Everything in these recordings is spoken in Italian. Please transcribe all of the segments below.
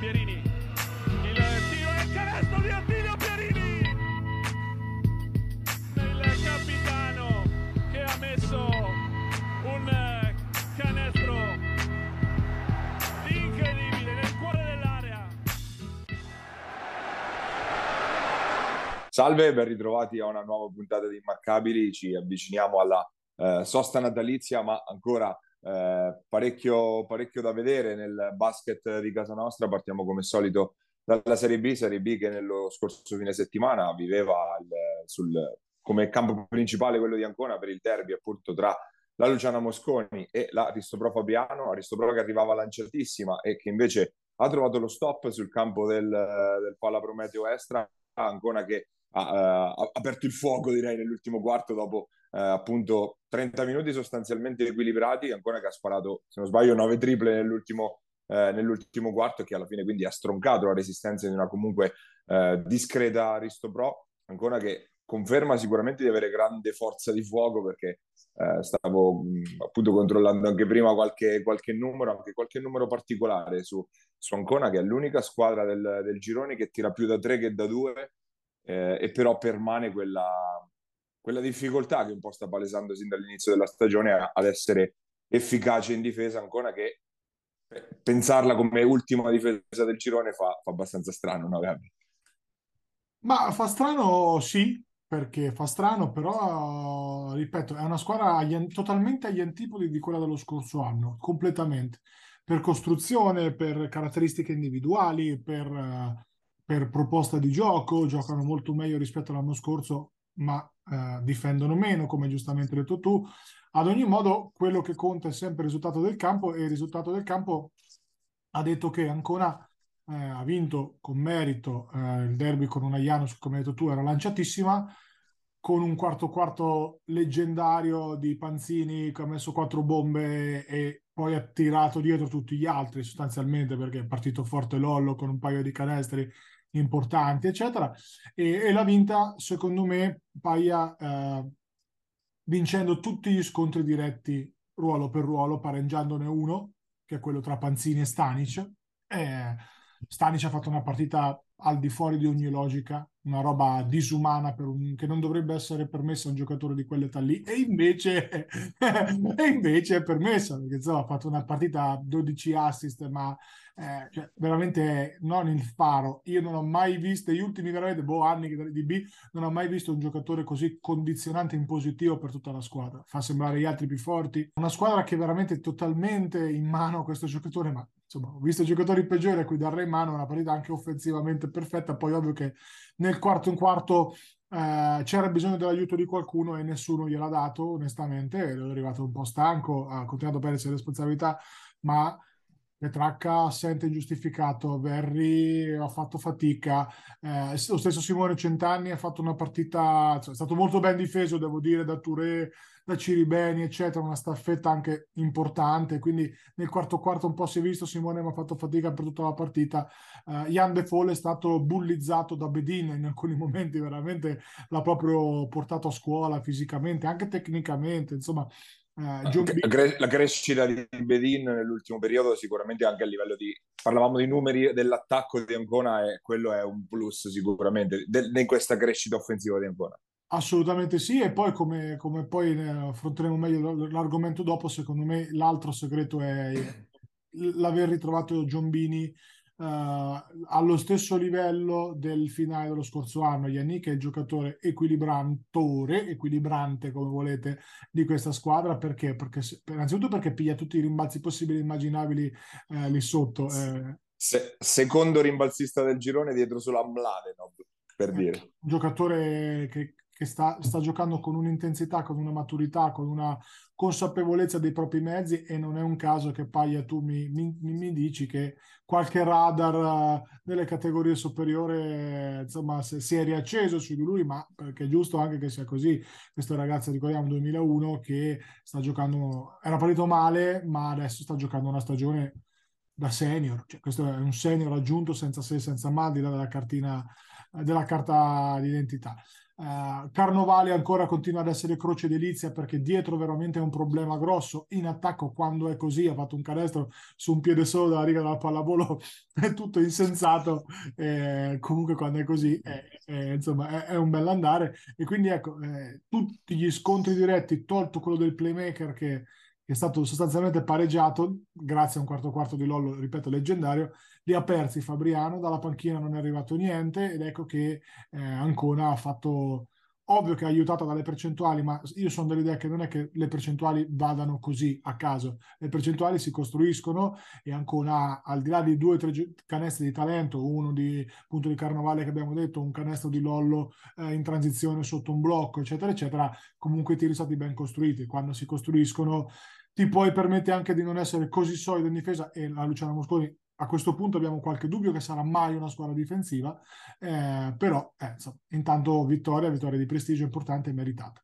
Pierini. Il tiro e il canestro di Attilio Pierini. Il capitano che ha messo un canestro incredibile nel cuore dell'area. Salve, ben ritrovati a una nuova puntata di Immarcabili. Ci avviciniamo alla eh, sosta natalizia, ma ancora eh, parecchio, parecchio da vedere nel basket di casa nostra. Partiamo come solito dalla Serie B, Serie B che nello scorso fine settimana viveva il, sul, come campo principale quello di Ancona per il derby appunto tra la Luciana Mosconi e l'Aristopro Fabiano, Aristopro che arrivava lanciatissima e che invece ha trovato lo stop sul campo del, del Palla Prometeo Estra, Ancona che ha, uh, aperto il fuoco direi nell'ultimo quarto dopo uh, appunto 30 minuti sostanzialmente equilibrati, ancora che ha sparato se non sbaglio 9 triple nell'ultimo, uh, nell'ultimo quarto che alla fine quindi ha stroncato la resistenza di una comunque discreta Aristo Pro, ancora che conferma sicuramente di avere grande forza di fuoco perché stavo mh, appunto controllando anche prima qualche, qualche numero, anche qualche numero particolare su, su Ancona che è l'unica squadra del, del girone che tira più da 3 che da 2 eh, e però permane quella, quella difficoltà che un po' sta palesando sin dall'inizio della stagione ad essere efficace in difesa ancora che pensarla come ultima difesa del girone fa, fa abbastanza strano, no? Ma fa strano sì, perché fa strano, però ripeto, è una squadra agli, totalmente agli antipodi di quella dello scorso anno, completamente, per costruzione, per caratteristiche individuali, per... Uh, per proposta di gioco, giocano molto meglio rispetto all'anno scorso, ma eh, difendono meno, come giustamente detto tu. Ad ogni modo, quello che conta è sempre il risultato del campo e il risultato del campo ha detto che Ancona eh, ha vinto con merito eh, il derby con una Janus, come hai detto tu, era lanciatissima, con un quarto quarto leggendario di Panzini che ha messo quattro bombe e poi ha tirato dietro tutti gli altri sostanzialmente perché è partito forte Lollo con un paio di canestri importanti, eccetera, e, e l'ha vinta, secondo me, Paia eh, vincendo tutti gli scontri diretti ruolo per ruolo, pareggiandone uno, che è quello tra Panzini e Stanic. E Stanic ha fatto una partita al di fuori di ogni logica, una roba disumana un, che non dovrebbe essere permessa a un giocatore di quell'età lì, e invece, e invece è permessa, perché insomma, ha fatto una partita 12 assist, ma eh, cioè, veramente non il faro. Io non ho mai visto, negli ultimi veramente boh, anni di B, non ho mai visto un giocatore così condizionante in positivo per tutta la squadra. Fa sembrare gli altri più forti. Una squadra che è veramente totalmente in mano a questo giocatore, ma insomma, ho visto giocatori peggiori a cui darle in mano una partita anche offensivamente perfetta. Poi, ovvio che nel quarto in quarto eh, c'era bisogno dell'aiuto di qualcuno e nessuno gliel'ha dato, onestamente. Ero arrivato un po' stanco, ha continuato a perdere le responsabilità, ma Petracca assente ingiustificato, Verri ha fatto fatica, eh, lo stesso Simone Centanni ha fatto una partita, cioè, è stato molto ben difeso, devo dire, da Touré, da Ciribeni, eccetera, una staffetta anche importante, quindi nel quarto quarto un po' si è visto, Simone mi ha fatto fatica per tutta la partita, uh, Jan De Foll è stato bullizzato da Bedin in alcuni momenti, veramente l'ha proprio portato a scuola fisicamente, anche tecnicamente, insomma Uh, la crescita di Bedin nell'ultimo periodo sicuramente anche a livello di parlavamo di numeri dell'attacco di Ancona e quello è un plus sicuramente de, in questa crescita offensiva di Ancona. Assolutamente sì e poi come, come poi affronteremo meglio l'argomento dopo secondo me l'altro segreto è l'aver ritrovato Giombini uh, allo stesso livello del finale dello scorso anno. Yannick è il giocatore equilibrantore, equilibrante come volete, di questa squadra perché? perché innanzitutto perché piglia tutti i rimbalzi possibili e immaginabili uh, lì sotto. Eh. Se, secondo rimbalzista del girone dietro solo a Mladenov, per eh, dire. Un giocatore che, che sta, sta, giocando con un'intensità, con una maturità, con una consapevolezza dei propri mezzi e non è un caso che Paglia tu mi, mi, mi dici che qualche radar uh, nelle categorie superiori insomma se, si è riacceso su di lui ma perché è giusto anche che sia così questo ragazzo ricordiamo 2001 che sta giocando era partito male ma adesso sta giocando una stagione da senior, cioè, questo è un senior aggiunto senza se senza ma, di là della cartina, della carta d'identità. Uh, Carnovale ancora continua ad essere croce delizia perché dietro veramente è un problema grosso. In attacco, quando è così, ha fatto un canestro su un piede solo dalla riga della pallavolo, è tutto insensato. Eh, comunque, quando è così, è, è, insomma, è, è un bell'andare. E quindi, ecco, eh, tutti gli scontri diretti, tolto quello del playmaker che è stato sostanzialmente pareggiato grazie a un quarto quarto di Lollo, ripeto, leggendario, li ha persi Fabriano, dalla panchina non è arrivato niente ed ecco che eh, Ancona ha fatto, ovvio che ha aiutato dalle percentuali, ma io sono dell'idea che non è che le percentuali vadano così a caso, le percentuali si costruiscono e Ancona, al di là di due o tre canestri di talento, uno di punto di carnavale che abbiamo detto, un canestro di Lollo eh, in transizione sotto un blocco, eccetera, eccetera, comunque i tiri stati ben costruiti, quando si costruiscono ti puoi permettere anche di non essere così solido in difesa e la Luciana Mosconi a questo punto abbiamo qualche dubbio che sarà mai una squadra difensiva, eh, però eh, insomma, intanto vittoria, vittoria di prestigio importante e meritata.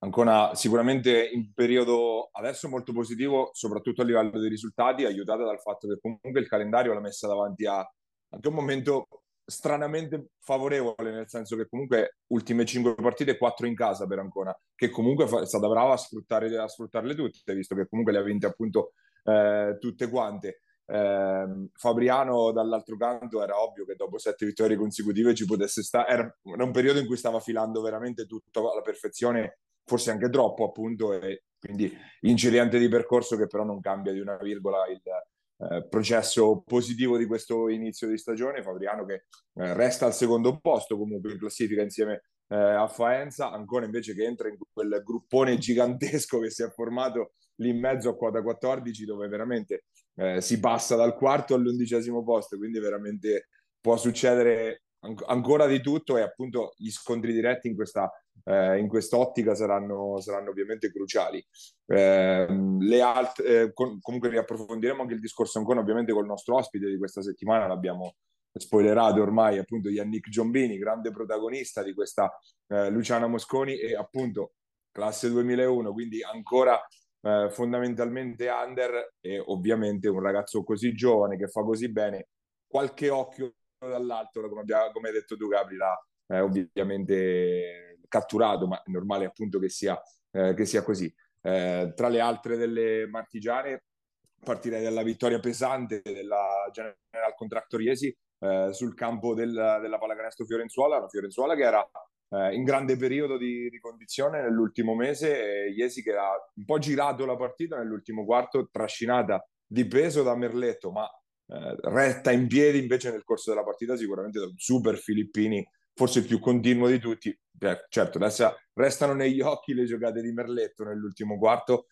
Ancora sicuramente in periodo adesso molto positivo, soprattutto a livello dei risultati, aiutata dal fatto che comunque il calendario l'ha messa davanti a anche un momento stranamente favorevole, nel senso che comunque ultime cinque partite, quattro in casa per Ancona, che comunque è stata brava a, sfruttare, a sfruttarle tutte, visto che comunque le ha vinte appunto eh, tutte quante. Eh, Fabriano dall'altro canto era ovvio che dopo sette vittorie consecutive ci potesse stare, era, era un periodo in cui stava filando veramente tutto alla perfezione, forse anche troppo appunto, e quindi incidente di percorso che però non cambia di una virgola il, eh, processo positivo di questo inizio di stagione. Fabriano che eh, resta al secondo posto comunque in classifica insieme eh, a Faenza, ancora invece che entra in quel gruppone gigantesco che si è formato lì in mezzo a quota 14 dove veramente eh, si passa dal quarto all'undicesimo posto, quindi veramente può succedere ancora di tutto e appunto gli scontri diretti in questa eh, in quest'ottica saranno, saranno ovviamente cruciali. Eh, le alt- eh, con- comunque riapprofondiremo anche il discorso ancora ovviamente col nostro ospite di questa settimana, l'abbiamo spoilerato ormai appunto Yannick Giombini, grande protagonista di questa eh, Luciana Mosconi e appunto classe 2001, quindi ancora eh, fondamentalmente under e ovviamente un ragazzo così giovane che fa così bene, qualche occhio dall'alto, come, abbiamo, come hai detto tu Gabri, l'ha eh, ovviamente catturato, ma è normale appunto che sia, eh, che sia così. Eh, tra le altre delle martigiane partirei dalla vittoria pesante della General Contractor Iesi eh, sul campo del, della pallacanestro Fiorenzuola, la Fiorenzuola che era eh, in grande periodo di, di condizione nell'ultimo mese, e Iesi che ha un po' girato la partita nell'ultimo quarto, trascinata di peso da Merletto, ma eh, retta in piedi invece nel corso della partita sicuramente da un super Filippini forse il più continuo di tutti. Beh, certo, adesso restano negli occhi le giocate di Merletto nell'ultimo quarto.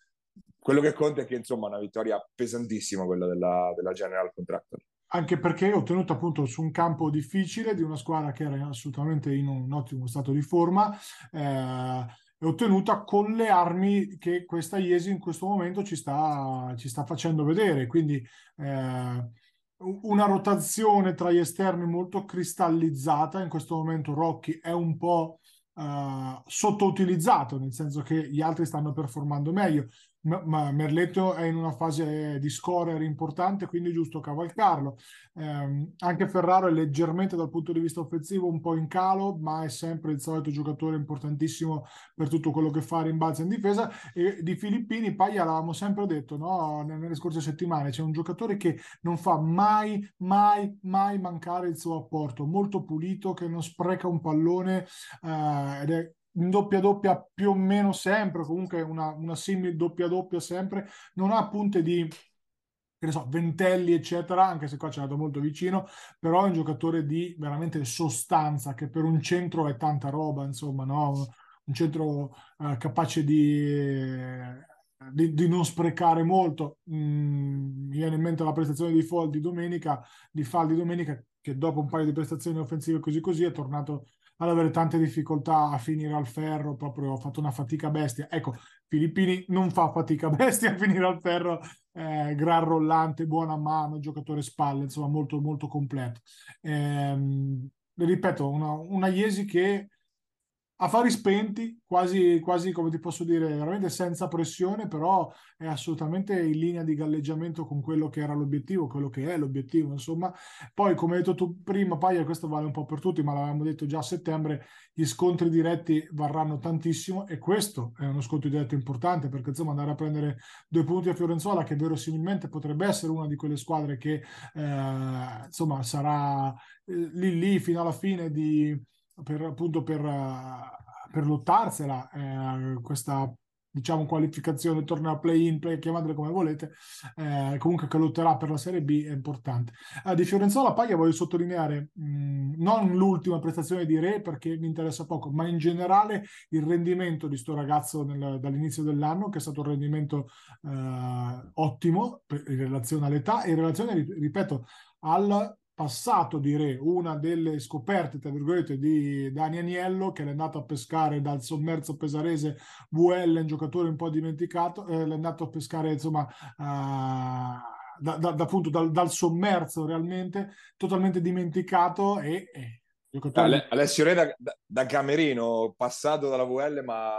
Quello che conta è che insomma è una vittoria pesantissima quella della, della General Contractor. Anche perché ho appunto su un campo difficile di una squadra che era assolutamente in un ottimo stato di forma. Eh, è ottenuta con le armi che questa Iesi in questo momento ci sta, ci sta facendo vedere. Quindi eh, una rotazione tra gli esterni molto cristallizzata. In questo momento Rocchi è un po' uh, sottoutilizzato, nel senso che gli altri stanno performando meglio ma Merletto è in una fase di scorer importante, quindi è giusto cavalcarlo. Eh, anche Ferraro è leggermente dal punto di vista offensivo un po' in calo, ma è sempre il solito giocatore importantissimo per tutto quello che fa rimbalzo in difesa. E di Filippini, Paglia l'avevamo sempre detto no? nelle scorse settimane, c'è un giocatore che non fa mai, mai, mai mancare il suo apporto, molto pulito, che non spreca un pallone eh, ed è in doppia doppia più o meno sempre, comunque una, una simile doppia doppia sempre, non ha punte di che ne so, Ventelli, eccetera, anche se qua c'è andato molto vicino, però è un giocatore di veramente sostanza, che per un centro è tanta roba, insomma, no? un centro eh, capace di, di, di, non sprecare molto. Mm, mi viene in mente la prestazione di Fall di domenica, di Fall di domenica, che dopo un paio di prestazioni offensive così così è tornato ad avere tante difficoltà a finire al ferro, proprio ha fatto una fatica bestia. Ecco, Filippini non fa fatica bestia a finire al ferro, eh, gran rollante, buona mano, giocatore spalle, insomma molto molto completo. Eh, ripeto, una, una Iesi che affari spenti, quasi, quasi come ti posso dire, veramente senza pressione, però è assolutamente in linea di galleggiamento con quello che era l'obiettivo, quello che è l'obiettivo, insomma. Poi, come hai detto tu prima, Paia, questo vale un po' per tutti, ma l'avevamo detto già a settembre, gli scontri diretti varranno tantissimo e questo è uno scontro diretto importante perché insomma andare a prendere due punti a Fiorenzuola che verosimilmente potrebbe essere una di quelle squadre che eh, insomma sarà eh, lì lì fino alla fine di per, appunto per, per lottarsela eh, questa diciamo qualificazione, torneo play-in, play, chiamatele come volete, eh, comunque che lotterà per la Serie B è importante. Eh, di Fiorenzola Paglia voglio sottolineare mh, non l'ultima prestazione di Re perché mi interessa poco, ma in generale il rendimento di sto ragazzo nel, dall'inizio dell'anno, che è stato un rendimento eh, ottimo per, in relazione all'età e in relazione, ripeto, al passato direi una delle scoperte tra virgolette di Dani Agnello che è andato a pescare dal sommerso pesarese VL un giocatore un po' dimenticato eh, è andato a pescare insomma uh, da, da, appunto dal, dal, sommerso realmente totalmente dimenticato e, e giocatore... Alessio Re da, da Camerino passato dalla VL ma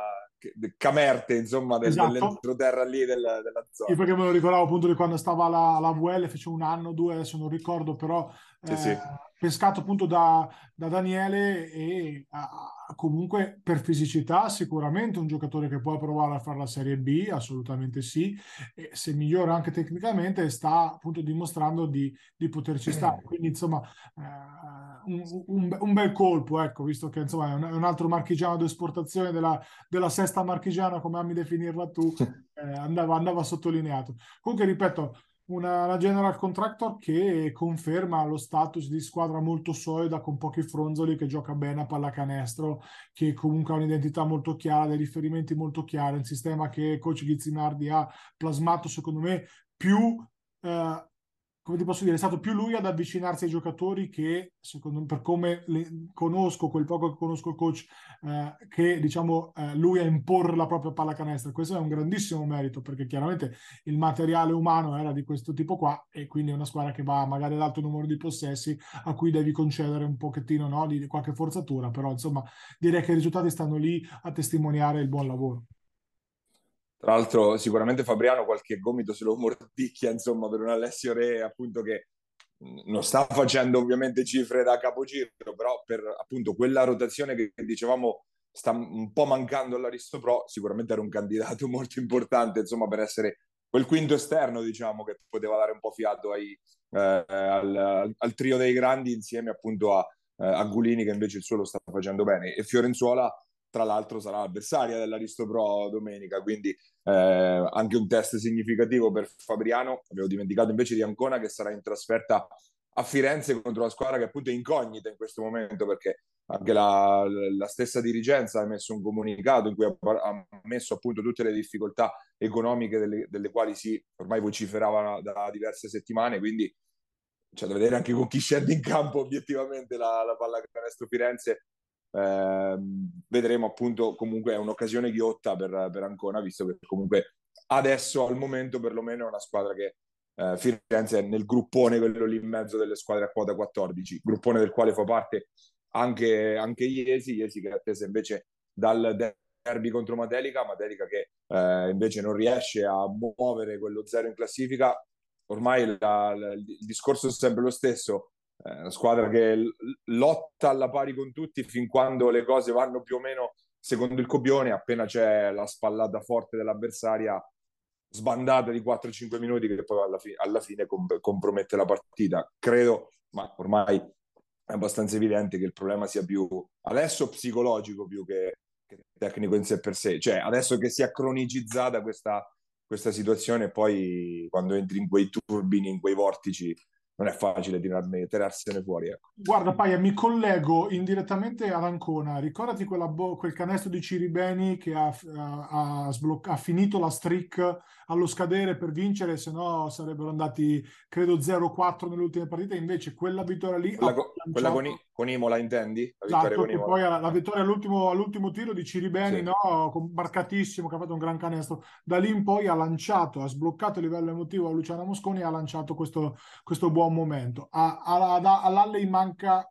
Camerte, insomma, del, esatto. dell'entroterra lì del, della zona. Sì, perché me lo ricordavo appunto di quando stava la, la VL, fece un anno, due, adesso non ricordo, però sì, eh, sì. pescato appunto da, da Daniele e uh, comunque per fisicità sicuramente un giocatore che può provare a fare la Serie B, assolutamente sì, e se migliora anche tecnicamente sta appunto dimostrando di, di poterci stare, quindi insomma... Uh, un, un, un, bel colpo, ecco, visto che insomma è un, è un altro marchigiano d'esportazione della, della, sesta marchigiana, come ami definirla tu, eh, andava, andava, sottolineato. Comunque, ripeto, una, una, general contractor che conferma lo status di squadra molto solida con pochi fronzoli che gioca bene a pallacanestro che comunque ha un'identità molto chiara dei riferimenti molto chiari un sistema che coach Ghizzinardi ha plasmato secondo me più eh, come ti posso dire, è stato più lui ad avvicinarsi ai giocatori che, secondo me, per come conosco, quel poco che conosco il coach, eh, che diciamo eh, lui a imporre la propria pallacanestro. Questo è un grandissimo merito perché chiaramente il materiale umano era di questo tipo qua e quindi è una squadra che va magari ad alto numero di possessi a cui devi concedere un pochettino no, di, di qualche forzatura, però insomma direi che i risultati stanno lì a testimoniare il buon lavoro. Tra l'altro, sicuramente Fabriano qualche gomito se lo mordicchia, insomma, per un Alessio Re, appunto, che non sta facendo ovviamente cifre da capogiro, però per appunto quella rotazione che dicevamo sta un po' mancando all'Aristo Pro, sicuramente era un candidato molto importante, insomma, per essere quel quinto esterno, diciamo, che poteva dare un po' fiato ai, eh, al, al, trio dei grandi insieme appunto a, eh, a Gulini che invece il suo lo sta facendo bene. E Fiorenzuola tra l'altro sarà avversaria dell'Aristo Pro domenica, quindi eh, anche un test significativo per Fabriano. Avevo dimenticato invece di Ancona che sarà in trasferta a Firenze contro la squadra che appunto è incognita in questo momento perché anche la, la stessa dirigenza ha messo un comunicato in cui ha, ha messo appunto tutte le difficoltà economiche delle, delle quali si ormai vociferava da diverse settimane, quindi c'è da vedere anche con chi scende in campo obiettivamente la, la pallacanestro Firenze eh, vedremo appunto comunque è un'occasione ghiotta per, per Ancona visto che comunque adesso al momento perlomeno è una squadra che eh, Firenze è nel gruppone quello lì in mezzo delle squadre a quota 14 gruppone del quale fa parte anche, anche Iesi Iesi che è attesa invece dal derby contro Matelica Matelica che eh, invece non riesce a muovere quello zero in classifica. Ormai la, la, il discorso è sempre lo stesso è una squadra che lotta alla pari con tutti fin quando le cose vanno più o meno secondo il copione, appena c'è la spallata forte dell'avversaria, sbandata di 4-5 minuti che poi alla, fi- alla fine comp- compromette la partita. Credo, ma ormai è abbastanza evidente che il problema sia più adesso psicologico più che, che tecnico in sé per sé. Cioè, adesso che si è cronicizzata questa, questa situazione, poi quando entri in quei turbini, in quei vortici, non è facile tirarne, tirarsene fuori. Ecco. Guarda, Paia, mi collego indirettamente ad Ancona. Ricordati bo- quel canestro di Ciribeni che ha, ha, ha, sbloc- ha, finito la streak allo scadere per vincere, se no sarebbero andati, credo, 0-4 nelle ultime partite. Invece quella vittoria lì... Quella, co- quella con, I- con, Imola, intendi? La esatto, con Imola. poi la, la vittoria all'ultimo, all'ultimo, tiro di Ciribeni, sì. no? marcatissimo, che ha fatto un gran canestro. Da lì in poi ha lanciato, ha sbloccato il livello emotivo a Luciano Mosconi e ha lanciato questo, questo buon momento. A, a, a, all'Alley manca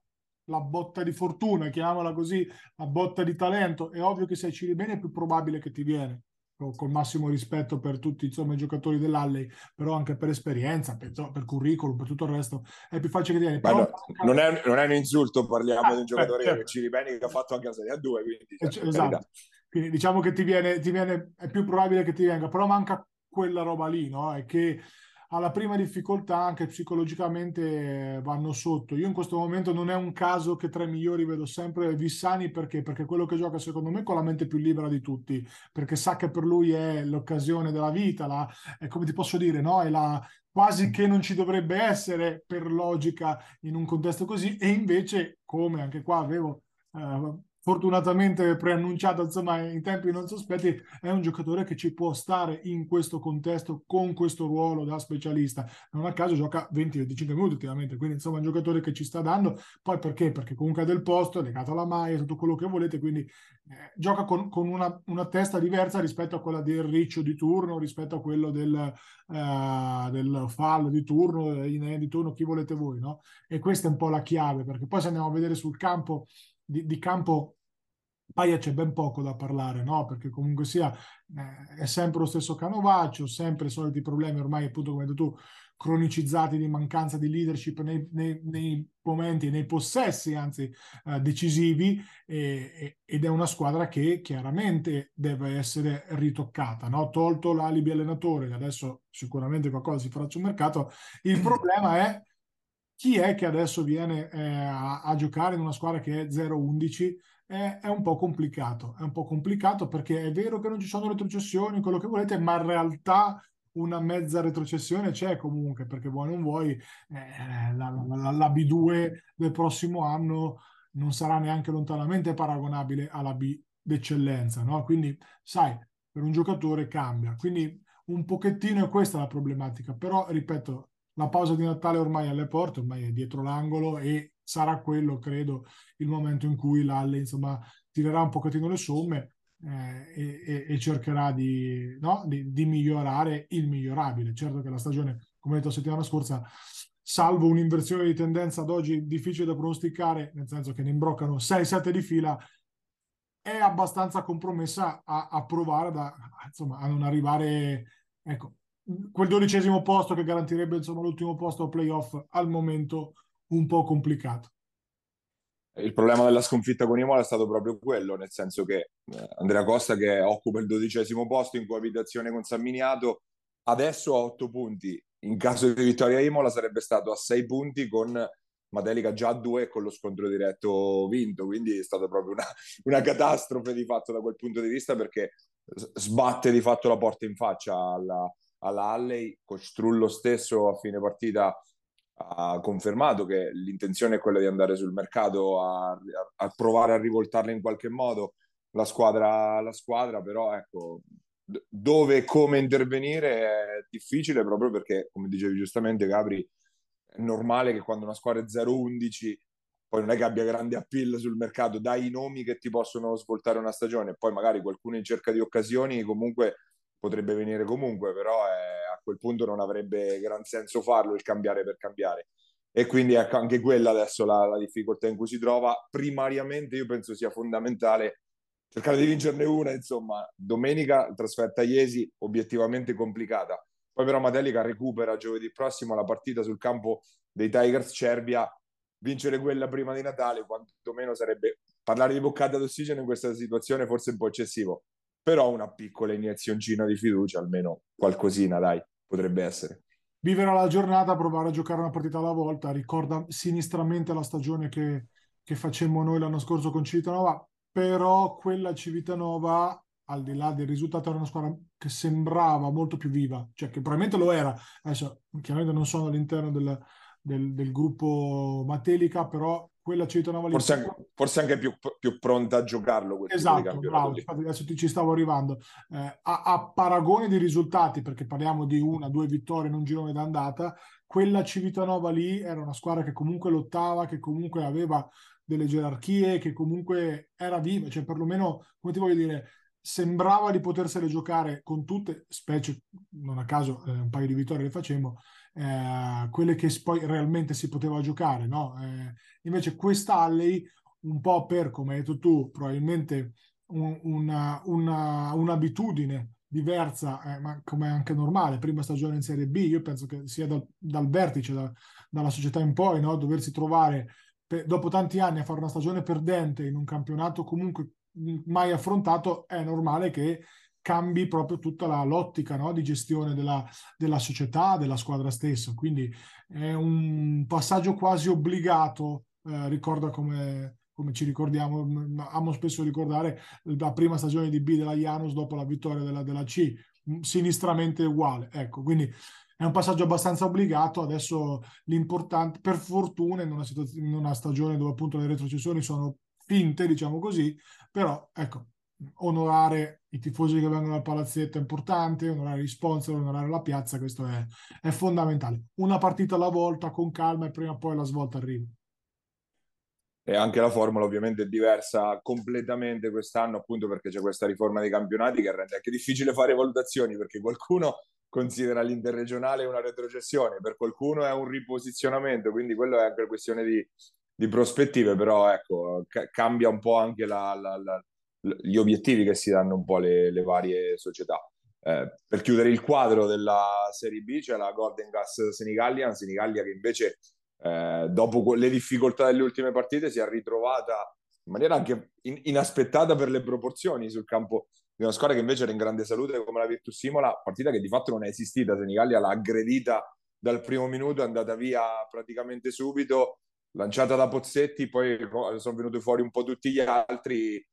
la botta di fortuna, chiamiamola così, la botta di talento, è ovvio che se ci bene è più probabile che ti viene col massimo rispetto per tutti insomma, i giocatori dell'Alley, però anche per esperienza, per, per, curriculum, per tutto il resto, è più facile che viene. Però... No, non, è, non, è, un insulto, parliamo ah, di un giocatore certo. che ci ribeni che ha fatto anche la Serie A2, quindi, cioè, esatto. quindi diciamo che ti viene, ti viene, è più probabile che ti venga, però manca quella roba lì, no? È che alla prima difficoltà anche psicologicamente vanno sotto. Io in questo momento non è un caso che tra i migliori vedo sempre Vissani perché? Perché quello che gioca secondo me con la mente più libera di tutti, perché sa che per lui è l'occasione della vita, la, è come ti posso dire, no? È la, quasi che non ci dovrebbe essere per logica in un contesto così e invece come anche qua avevo eh, fortunatamente preannunciato insomma in tempi non sospetti è un giocatore che ci può stare in questo contesto con questo ruolo da specialista non a caso gioca 20-25 minuti ultimamente quindi insomma è un giocatore che ci sta dando poi perché? perché comunque ha del posto è legato alla maglia tutto quello che volete quindi eh, gioca con, con una, una, testa diversa rispetto a quella del riccio di turno rispetto a quello del, uh, del fallo di turno in di turno chi volete voi no? e questa è un po' la chiave perché poi se andiamo a vedere sul campo di, di campo Paia c'è ben poco da parlare, no? Perché comunque sia eh, è sempre lo stesso canovaccio, sempre i soliti problemi ormai appunto come hai detto tu cronicizzati di mancanza di leadership nei, nei, nei momenti, nei possessi anzi eh, decisivi e, ed è una squadra che chiaramente deve essere ritoccata, no? tolto l'alibi allenatore, adesso sicuramente qualcosa si farà sul mercato, il problema è chi è che adesso viene eh, a, a, giocare in una squadra che è 0-11 è, è, un po' complicato, è un po' complicato perché è vero che non ci sono retrocessioni, quello che volete, ma in realtà una mezza retrocessione c'è comunque, perché vuoi non vuoi, eh, la, la, la, B2 del prossimo anno non sarà neanche lontanamente paragonabile alla B d'eccellenza, no? Quindi, sai, per un giocatore cambia. Quindi un pochettino è questa la problematica, però ripeto, la pausa di Natale ormai è alle porte, ormai è dietro l'angolo e sarà quello, credo, il momento in cui l'Alle insomma tirerà un pochettino le somme eh, e, e, cercherà di, no? di, di, migliorare il migliorabile. Certo che la stagione, come detto la settimana scorsa, salvo un'inversione di tendenza ad oggi difficile da pronosticare, nel senso che ne imbroccano 6-7 di fila, è abbastanza compromessa a, a provare da, insomma, a non arrivare ecco, quel dodicesimo posto che garantirebbe insomma, l'ultimo posto a playoff al momento un po' complicato. Il problema della sconfitta con Imola è stato proprio quello, nel senso che eh, Andrea Costa che occupa il dodicesimo posto in coabitazione con San Miniato, adesso ha otto punti, in caso di vittoria a Imola sarebbe stato a sei punti con Madelica già a due con lo scontro diretto vinto, quindi è stata proprio una, una catastrofe di fatto da quel punto di vista perché sbatte di fatto la porta in faccia alla, alla Halley, Coach Trullo stesso a fine partita ha confermato che l'intenzione è quella di andare sul mercato a, a, provare a rivoltarla in qualche modo. La squadra, la squadra però ecco dove e come intervenire è difficile proprio perché come dicevi giustamente Gabri è normale che quando una squadra è 0-11 poi non è che abbia grande appeal sul mercato dai nomi che ti possono svoltare una stagione poi magari qualcuno in cerca di occasioni comunque potrebbe venire comunque, però eh, a quel punto non avrebbe gran senso farlo il cambiare per cambiare. E quindi ecco, anche quella adesso la, la difficoltà in cui si trova. Primariamente io penso sia fondamentale cercare di vincerne una, insomma, domenica trasferta a Iesi, obiettivamente complicata. Poi però Matelica recupera giovedì prossimo la partita sul campo dei Tigers Cervia. Vincere quella prima di Natale, quantomeno sarebbe parlare di boccata d'ossigeno in questa situazione forse un po' eccessivo però una piccola iniezioncina di fiducia, almeno qualcosina, dai, potrebbe essere. Vivere la giornata, provare a giocare una partita alla volta, ricorda sinistramente la stagione che, che facemmo noi l'anno scorso con Civitanova, però quella Civitanova, al di là del risultato, era una squadra che sembrava molto più viva, cioè che probabilmente lo era. Adesso, chiaramente non sono all'interno del, del, del gruppo Matelica, però quella Civitanova lì. Forse, anche, forse anche più, più, pronta a giocarlo. Esatto, bravo, adesso ti, ci stavo arrivando. Eh, a, a, paragone di risultati, perché parliamo di una, due vittorie in un girone d'andata, quella Civitanova lì era una squadra che comunque lottava, che comunque aveva delle gerarchie, che comunque era viva, cioè perlomeno, come ti voglio dire, sembrava di potersele giocare con tutte, specie non a caso eh, un paio di vittorie le facemmo, eh, quelle che poi realmente si poteva giocare, no? Eh, invece quest'Alley, un po' per, come hai detto tu, probabilmente un, una, una, un'abitudine diversa, eh, ma come è anche normale, prima stagione in Serie B, io penso che sia dal, dal vertice, da, dalla società in poi, no? doversi trovare per, dopo tanti anni a fare una stagione perdente in un campionato comunque mai affrontato, è normale che cambi proprio tutta la, l'ottica no? di gestione della, della, società, della squadra stessa. Quindi è un passaggio quasi obbligato, eh, ricorda come, come ci ricordiamo, amo spesso ricordare la prima stagione di B della Janus dopo la vittoria della, della C, sinistramente uguale. Ecco, quindi è un passaggio abbastanza obbligato. Adesso l'importante, per fortuna, in una, in una stagione dove appunto le retrocessioni sono finte, diciamo così, però ecco, onorare i tifosi che vengono dal palazzetto è importante, onorare gli sponsor, onorare la piazza, questo è, è fondamentale. Una partita alla volta, con calma e prima o poi la svolta arriva. E anche la formula ovviamente è diversa completamente quest'anno, appunto perché c'è questa riforma dei campionati che rende anche difficile fare valutazioni, perché qualcuno considera l'interregionale una retrocessione, per qualcuno è un riposizionamento, quindi quello è anche una questione di, di prospettive, però ecco, ca- cambia un po' anche la, la, la, gli obiettivi che si danno un po' le, le varie società. Eh, per chiudere il quadro della Serie B c'è la Golden Gas Senigallia, Senigallia che invece eh, dopo le difficoltà delle ultime partite, si è ritrovata in maniera anche in, inaspettata per le proporzioni sul campo di una squadra che invece era in grande salute come la Virtus Simola, partita che di fatto non è esistita. Senigallia l'ha aggredita dal primo minuto, è andata via praticamente subito, lanciata da Pozzetti, poi sono venuti fuori un po' tutti gli altri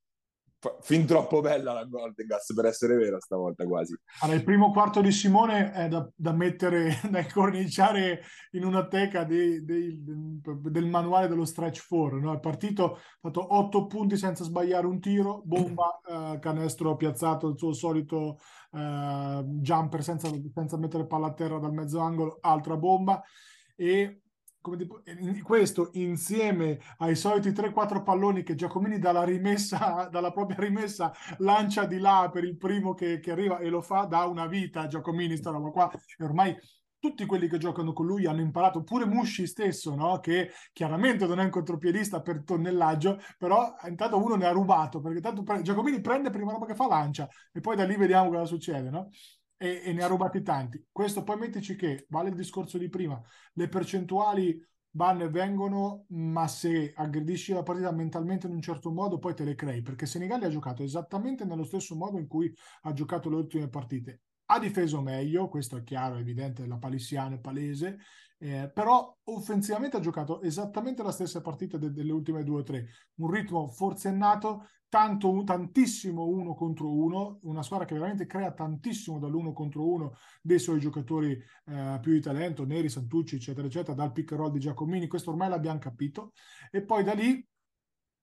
fin troppo bella la Golden Gas per essere vera stavolta quasi. Allora, il primo quarto di Simone è da, da mettere, da incorniciare in una teca di, di, del manuale dello stretch 4. No? È partito, ha fatto 8 punti senza sbagliare un tiro, bomba, eh, canestro piazzato, il suo solito eh, jumper senza, senza mettere palla a terra dal mezzo angolo, altra bomba. E dico, questo insieme ai soliti 3-4 palloni che Giacomini dalla rimessa, dalla propria rimessa lancia di là per il primo che, che arriva e lo fa da una vita Giacomini sta roba qua e ormai tutti quelli che giocano con lui hanno imparato, pure Musci stesso, no? che chiaramente non è un contropiedista per tonnellaggio, però intanto uno ne ha rubato, perché tanto pre- Giacomini prende prima roba che fa lancia e poi da lì vediamo cosa succede. No? E, e ne ha rubati tanti. Questo poi mettici che, vale il discorso di prima, le percentuali vanno e vengono, ma se aggredisci la partita mentalmente in un certo modo, poi te le crei, perché Senigallia ha giocato esattamente nello stesso modo in cui ha giocato le ultime partite. Ha difeso meglio, questo è chiaro, evidente, la palissiana è palese, eh, però offensivamente ha giocato esattamente la stessa partita de- delle ultime due o tre, un ritmo forsennato, tanto, tantissimo uno contro uno, una squadra che veramente crea tantissimo dall'uno contro uno dei suoi giocatori eh, più di talento, Neri, Santucci, eccetera, eccetera, dal pick roll di Giacomini, questo ormai l'abbiamo capito, e poi da lì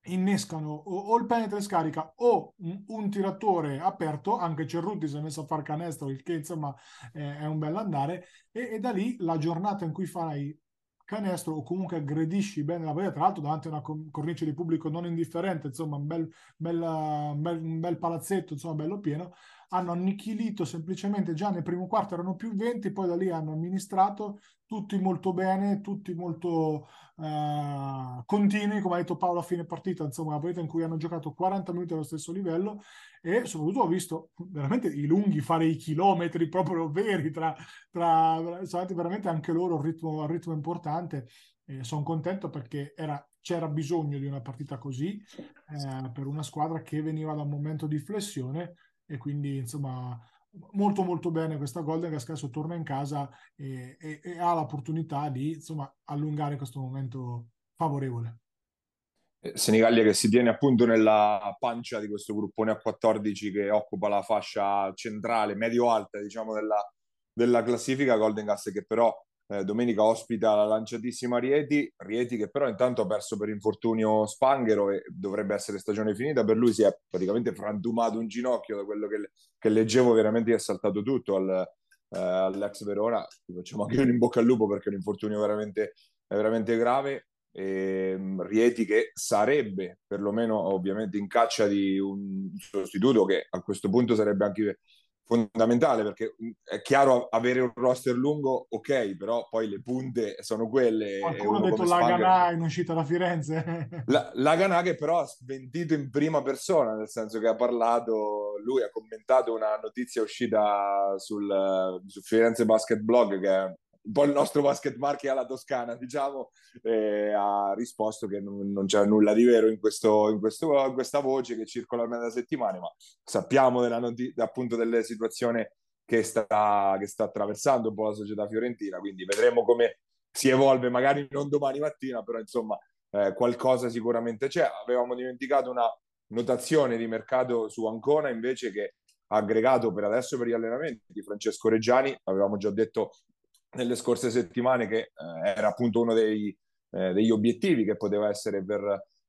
innescano o, o il penetra e scarica o un, un, tiratore aperto, anche Cerruti si è messo a far canestro, il che insomma eh, è un bel andare, e, e, da lì la giornata in cui fai canestro o comunque aggredisci bene la partita, tra l'altro davanti a una cornice di pubblico non indifferente, insomma un bel, bel, un bel, palazzetto, insomma bello pieno, hanno annichilito semplicemente già nel primo quarto erano più 20, poi da lì hanno amministrato tutti molto bene, tutti molto uh, continui, come ha detto Paolo a fine partita, insomma una partita in cui hanno giocato 40 minuti allo stesso livello e soprattutto ho visto veramente i lunghi fare i chilometri proprio veri tra, tra veramente anche loro a ritmo, ritmo importante. Eh, sono contento perché era, c'era bisogno di una partita così eh, per una squadra che veniva da un momento di flessione e quindi insomma molto molto bene questa Golden che adesso torna in casa e, e, e, ha l'opportunità di insomma allungare questo momento favorevole. Eh, Senigallia che si tiene appunto nella pancia di questo gruppone a 14 che occupa la fascia centrale, medio-alta diciamo della, della classifica, Golden Gas che però eh, domenica ospita la lanciatissima Rieti, Rieti che però intanto ha perso per infortunio Spanghero e dovrebbe essere stagione finita, per lui si è praticamente frantumato un ginocchio da quello che, che leggevo, veramente è saltato tutto al, eh, all'ex Verona, Ti facciamo anche un in bocca al lupo perché è un infortunio veramente, veramente grave. E, mm, Rieti che sarebbe perlomeno ovviamente in caccia di un sostituto che a questo punto sarebbe anche fondamentale perché è chiaro avere un roster lungo, ok, però poi le punte sono quelle. Qualcuno ha detto la Ganà in uscita da Firenze. La, la Ganà che però ha smentito in prima persona, nel senso che ha parlato, lui ha commentato una notizia uscita sul, su Firenze Basket Blog che è un po' il nostro basket market alla Toscana, diciamo, e ha risposto che non, non c'è nulla di vero in, questo, in, questo, in, questa voce che circola almeno da settimane, ma sappiamo della notizia, appunto delle situazioni che sta, che sta attraversando un po' la società fiorentina, quindi vedremo come si evolve, magari non domani mattina, però insomma eh, qualcosa sicuramente c'è. Avevamo dimenticato una notazione di mercato su Ancona invece che ha aggregato per adesso per gli allenamenti di Francesco Reggiani, avevamo già detto nelle scorse settimane che eh, era appunto uno dei, eh, degli obiettivi che poteva essere per,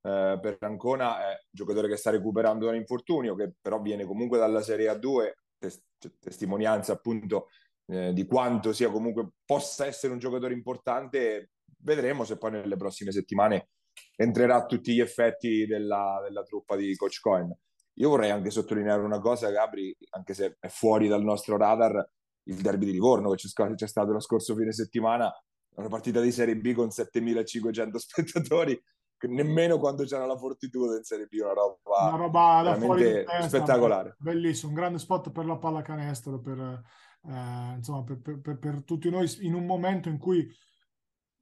eh, per Ancona, è un giocatore che sta recuperando da un infortunio, che però viene comunque dalla Serie A2, tes- testimonianza appunto eh, di quanto sia comunque possa essere un giocatore importante. Vedremo se poi nelle prossime settimane entrerà a tutti gli effetti della, della truppa di Coach Cohen. Io vorrei anche sottolineare una cosa, Gabri, anche se è fuori dal nostro radar, il derby di Livorno che c'è, stato lo scorso fine settimana, una partita di Serie B con 7500 spettatori, nemmeno quando c'era la Fortitudo in Serie B, una roba, una roba da fuori testa, spettacolare. Bellissimo, un grande spot per la pallacanestro, per, eh, insomma, per, per, per, tutti noi in un momento in cui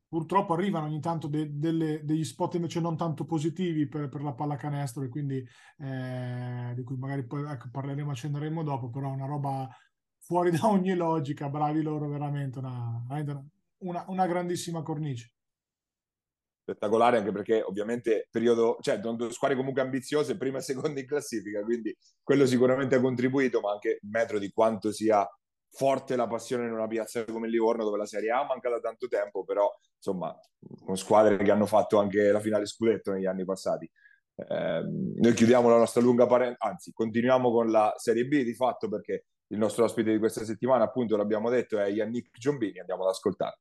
purtroppo arrivano ogni tanto de, delle, degli spot invece non tanto positivi per, per la pallacanestro e quindi eh, di cui magari poi ecco, parleremo, accenderemo dopo, però una roba fuori da ogni logica, bravi loro veramente, una, una, una grandissima cornice. Spettacolare anche perché ovviamente periodo, cioè due squadre comunque ambiziose, prima e seconda in classifica, quindi quello sicuramente ha contribuito, ma anche il metro di quanto sia forte la passione in una piazza come Livorno dove la Serie A manca da tanto tempo, però insomma con squadre che hanno fatto anche la finale scudetto negli anni passati. Eh, noi chiudiamo la nostra lunga parentesi, anzi continuiamo con la Serie B di fatto perché il nostro ospite di questa settimana, appunto, l'abbiamo detto, è Yannick Giombini. Andiamo ad ascoltare.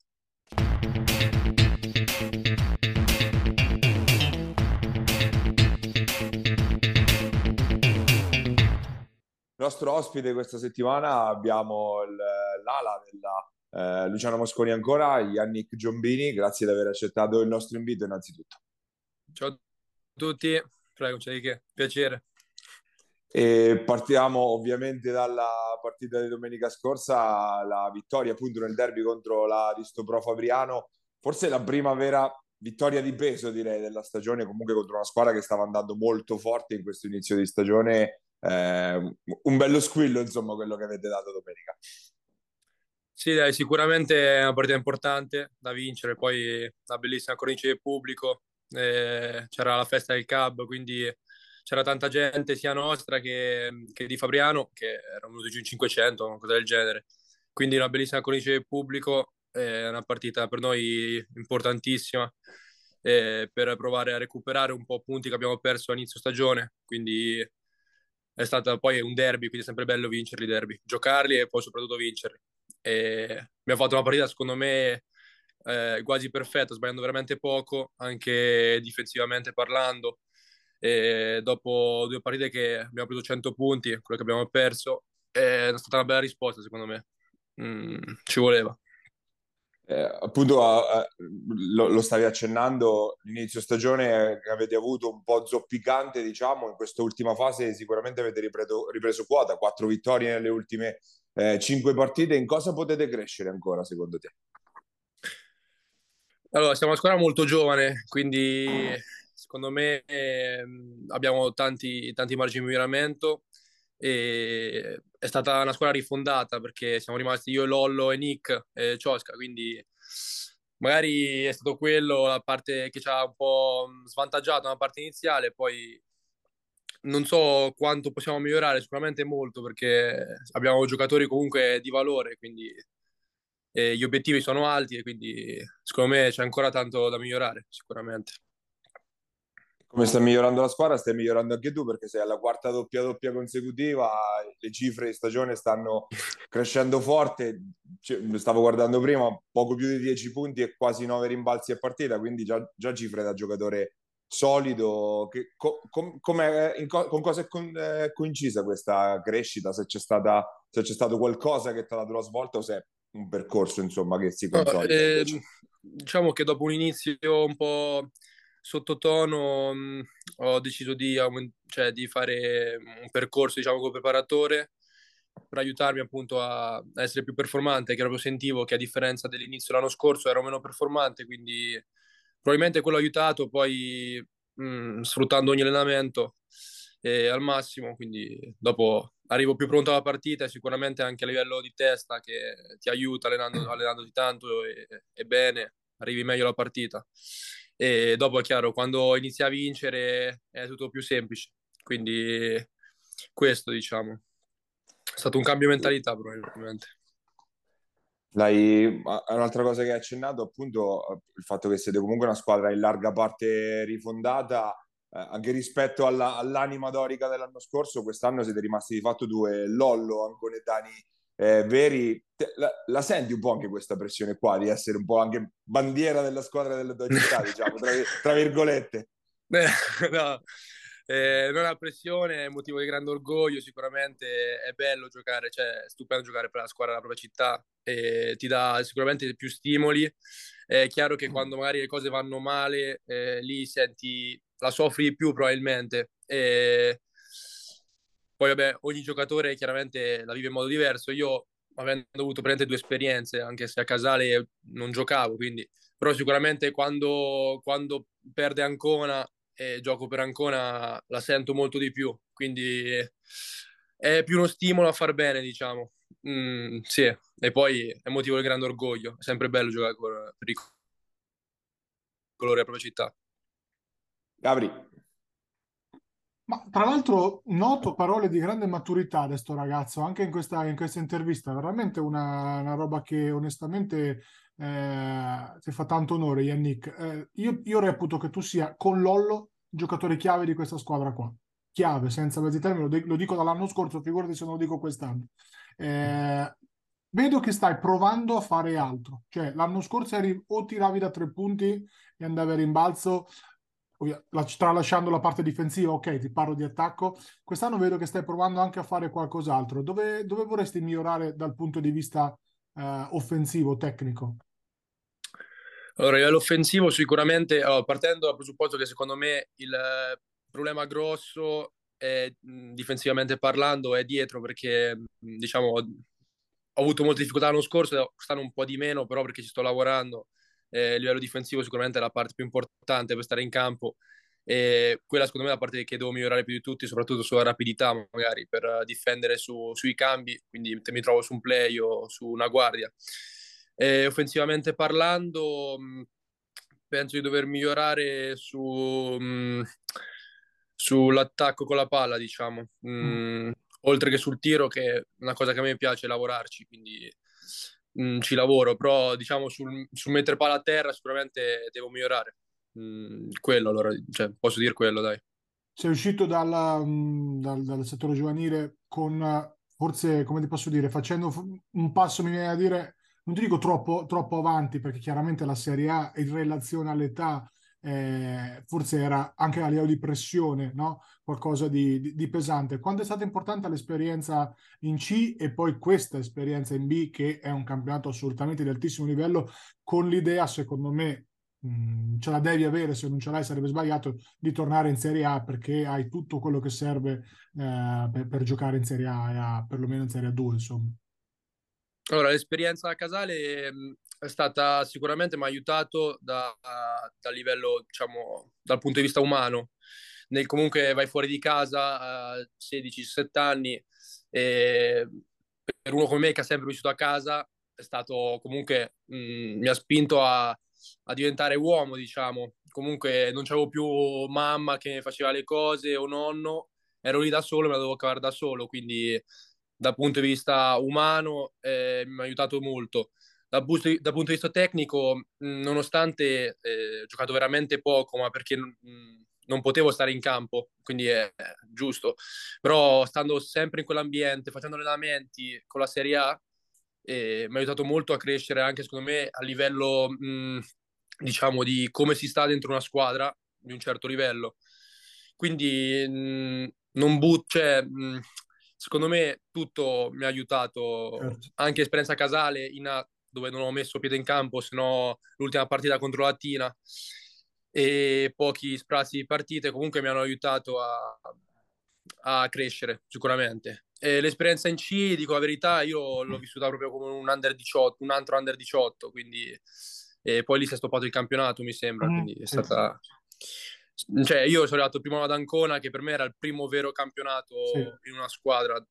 Il nostro ospite questa settimana abbiamo l'ala della eh, Luciano Mosconi ancora, Yannick Giombini. Grazie di aver accettato il nostro invito innanzitutto. Ciao a tutti, prego, c'è di che, piacere. E partiamo ovviamente dalla partita di domenica scorsa, la vittoria appunto nel derby contro la Pro Fabriano, forse la prima vera vittoria di peso direi della stagione, comunque contro una squadra che stava andando molto forte in questo inizio di stagione, eh, un bello squillo insomma quello che avete dato domenica. Sì, dai, sicuramente è una partita importante da vincere, poi una bellissima cornice del pubblico, eh, c'era la festa del Cab, quindi c'era tanta gente sia nostra che, che di Fabriano, che erano venuti giù in 500, una cosa del genere. Quindi una bellissima cornice del pubblico, è una partita per noi importantissima eh, per provare a recuperare un po' punti che abbiamo perso a inizio stagione. Quindi è stato poi un derby, quindi è sempre bello vincerli i derby, giocarli e poi soprattutto vincerli. E abbiamo fatto una partita secondo me eh, quasi perfetta, sbagliando veramente poco, anche difensivamente parlando e dopo due partite che abbiamo preso 100 punti, quello che abbiamo perso, è stata una bella risposta secondo me. Mm, ci voleva. Eh, appunto, eh, lo, lo, stavi accennando, l'inizio stagione che avete avuto un po' zoppicante, diciamo, in questa ultima fase sicuramente avete ripreso, ripreso quota, quattro vittorie nelle ultime eh, cinque partite. In cosa potete crescere ancora, secondo te? Allora, siamo una squadra molto giovane, quindi secondo me eh, abbiamo tanti, tanti margini di miglioramento e è stata una squadra rifondata perché siamo rimasti io, Lollo e Nick e Ciosca, quindi magari è stato quello la parte che ci ha un po' svantaggiato nella parte iniziale, poi non so quanto possiamo migliorare, sicuramente molto perché abbiamo giocatori comunque di valore, quindi gli obiettivi sono alti e quindi secondo me c'è ancora tanto da migliorare, sicuramente. Come sta migliorando la squadra, stai migliorando anche tu perché sei alla quarta doppia doppia consecutiva, le cifre di stagione stanno crescendo forte, stavo guardando prima, poco più di 10 punti e quasi 9 rimbalzi a partita, quindi già, già cifre da giocatore solido. Che, com, com, in, con cosa è, con, è coincisa questa crescita? Se c'è stata se c'è stato qualcosa che ti ha dato la svolta o se è un percorso insomma che si consolida. No, eh, diciamo che dopo un inizio un po' sottotono mh, ho deciso di, cioè, di, fare un percorso diciamo come preparatore per aiutarmi appunto a, essere più performante che proprio sentivo che a differenza dell'inizio dell'anno scorso ero meno performante quindi probabilmente quello ha aiutato poi mh, sfruttando ogni allenamento eh, al massimo quindi dopo arrivo più pronto alla partita e sicuramente anche a livello di testa che ti aiuta allenando, allenandoti tanto e, e bene arrivi meglio alla partita e dopo è chiaro quando inizi a vincere è tutto più semplice. Quindi questo diciamo. È stato un cambio di mentalità probabilmente. Dai, un'altra cosa che hai accennato appunto il fatto che siete comunque una squadra in larga parte rifondata eh, anche rispetto alla, all'anima dorica dell'anno scorso quest'anno siete rimasti di fatto due Lollo, Anconetani eh, veri. La, la, senti un po' anche questa pressione qua di essere un po' anche bandiera della squadra della tua città, diciamo, tra, tra virgolette? no, eh, non ha pressione, è motivo di grande orgoglio, sicuramente è bello giocare, cioè è stupendo giocare per la squadra della propria città e ti dà sicuramente più stimoli. È chiaro che quando magari le cose vanno male, eh, lì senti, la soffri di più probabilmente. E poi, vabbè, ogni giocatore chiaramente la vive in modo diverso. Io, avendo avuto praticamente due esperienze, anche se a Casale non giocavo, quindi... Però sicuramente quando, quando perde Ancona e gioco per Ancona la sento molto di più. Quindi è più uno stimolo a far bene, diciamo. Mm, sì, e poi è motivo di grande orgoglio. È sempre bello giocare per i colori della propria città. Gabri. Ma tra l'altro noto parole di grande maturità da questo ragazzo, anche in questa, in questa intervista, veramente una, una, roba che onestamente eh, ti fa tanto onore, Yannick. Eh, io, io, reputo che tu sia con Lollo giocatore chiave di questa squadra qua. Chiave, senza mezzi termini, lo, lo, dico dall'anno scorso, figurati se non lo dico quest'anno. Eh, vedo che stai provando a fare altro. Cioè, l'anno scorso eri o tiravi da tre punti e andavi a rimbalzo, tralasciando la parte difensiva, ok, ti parlo di attacco. Quest'anno vedo che stai provando anche a fare qualcos'altro. Dove, dove vorresti migliorare dal punto di vista eh, offensivo, tecnico? Allora, a livello offensivo sicuramente, allora, partendo dal presupposto che secondo me il problema grosso è, difensivamente parlando è dietro perché diciamo ho avuto molte difficoltà l'anno scorso, quest'anno un po' di meno, però perché ci sto lavorando eh, a livello difensivo sicuramente è la parte più importante per stare in campo e quella secondo me è la parte che devo migliorare più di tutti, soprattutto sulla rapidità magari per difendere su, sui cambi, quindi mi trovo su un play o su una guardia. E offensivamente parlando penso di dover migliorare su, sull'attacco con la palla, diciamo, mm. oltre che sul tiro che è una cosa che a me piace lavorarci, quindi mh, mm, ci lavoro, però diciamo sul, sul, mettere palla a terra sicuramente devo migliorare. Mh, mm, quello allora, cioè, posso dire quello, dai. Sei uscito dal, mm, dal, dal settore giovanile con forse, come ti posso dire, facendo un passo, mi viene a dire, non ti dico troppo, troppo avanti, perché chiaramente la Serie A in relazione all'età eh, forse era anche a livello di pressione, no? qualcosa di, di, di, pesante. Quanto è stata importante l'esperienza in C e poi questa esperienza in B, che è un campionato assolutamente di altissimo livello, con l'idea, secondo me, mh, mm, ce la devi avere, se non ce l'hai sarebbe sbagliato, di tornare in Serie A perché hai tutto quello che serve eh, per, per, giocare in Serie A, perlomeno in Serie A2, insomma. Allora, l'esperienza a Casale è stata sicuramente mi ha aiutato da, da livello, diciamo, dal punto di vista umano. Nel, comunque vai fuori di casa a 16-17 anni e per uno come me che ha sempre vissuto a casa è stato comunque mh, mm, mi ha spinto a, a, diventare uomo, diciamo. Comunque non c'avevo più mamma che faceva le cose o nonno, ero lì da solo, me la dovevo cavare da solo, quindi dal punto di vista umano eh, mi ha aiutato molto. Dal, punto di, dal punto di vista tecnico, nonostante eh, ho giocato veramente poco, ma perché mh, non potevo stare in campo, quindi è, è, giusto, però stando sempre in quell'ambiente, facendo allenamenti con la Serie A, eh, mi ha aiutato molto a crescere anche secondo me a livello, mh, diciamo, di come si sta dentro una squadra di un certo livello. Quindi mh, non but, cioè, mh, secondo me tutto mi ha aiutato, certo. anche esperienza casale in A, dove non ho messo piede in campo, se no l'ultima partita contro Latina e pochi sprazzi di partite comunque mi hanno aiutato a, a crescere sicuramente. E l'esperienza in C, dico la verità, io l'ho vissuta proprio come un under 18, un altro under 18, quindi e poi lì si è stoppato il campionato, mi sembra, mm, quindi è stata cioè io sono arrivato prima ad Ancona che per me era il primo vero campionato sì. in una squadra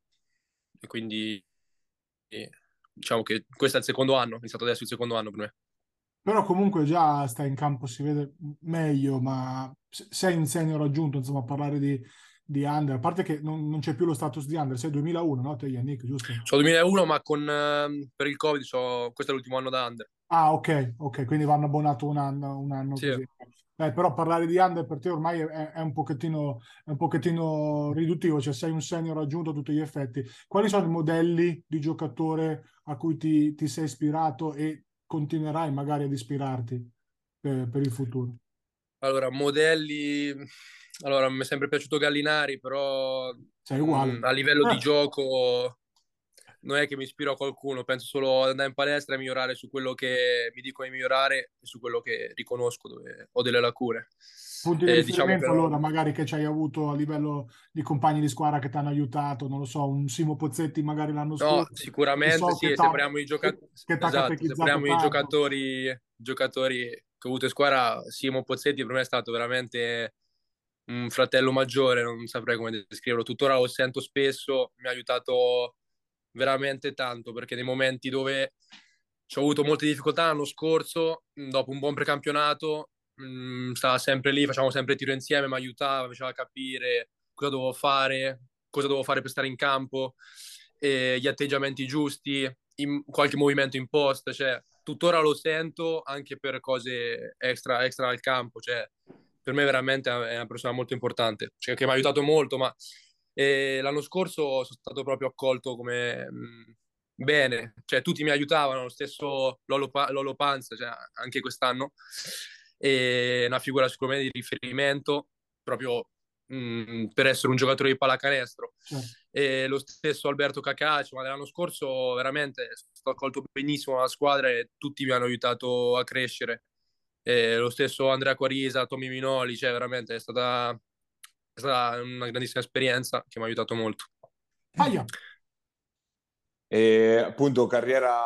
e quindi diciamo che questo è il secondo anno, è iniziato adesso il secondo anno per me. Però comunque già sta in campo, si vede meglio, ma sei in senior raggiunto, insomma, a parlare di, di under, a parte che non, non, c'è più lo status di under, sei 2001, no? Te Yannick, giusto? Sono 2001, ma con, uh, per il Covid so, questo è l'ultimo anno da under. Ah, ok, ok, quindi vanno abbonato un anno, un anno sì. così. Eh, però parlare di under per te ormai è, è, un pochettino, è un pochettino riduttivo, cioè sei un senior raggiunto a tutti gli effetti. Quali sono i modelli di giocatore a cui ti, ti sei ispirato e continuerai magari ad ispirarti per, per il futuro? Allora, modelli... Allora, mi è sempre piaciuto Gallinari, però. Mh, a livello di gioco non è che mi ispiro a qualcuno, penso solo ad andare in palestra e migliorare su quello che mi dico di migliorare e su quello che riconosco dove ho delle lacune. Punti di eh, diciamo però... allora magari che ci hai avuto a livello di compagni di squadra che ti hanno aiutato, non lo so, un Simo Pozzetti magari l'anno scorso. No, sicuramente so sì, sembriamo i, gioca... esatto, i giocatori, giocatori che ho avuto in squadra, Simo Pozzetti per me è stato veramente un fratello maggiore, non saprei come descriverlo, tuttora lo sento spesso, mi ha aiutato veramente tanto perché nei momenti dove ci ho avuto molte difficoltà l'anno scorso, dopo un buon precampionato, mh, stava sempre lì, facciamo sempre tiro insieme, mi aiutava, mi faceva capire cosa dovevo fare, cosa dovevo fare per stare in campo, gli atteggiamenti giusti, in, qualche movimento in post, cioè tuttora lo sento anche per cose extra, extra al campo, cioè per me veramente è una persona molto importante, cioè, che mi ha aiutato molto, ma e l'anno scorso sono stato proprio accolto come mh, mm, bene, cioè tutti mi aiutavano, lo stesso Lolo, Lolo Panza, cioè, anche quest'anno, è una figura sicuramente di riferimento proprio mh, mm, per essere un giocatore di pallacanestro. E lo stesso Alberto Cacacio, ma l'anno scorso veramente sono stato accolto benissimo dalla squadra e tutti mi hanno aiutato a crescere. E lo stesso Andrea Quarisa, Tommy Minoli, cioè veramente è stata è stata una grandissima esperienza che mi ha aiutato molto. Aia. E appunto carriera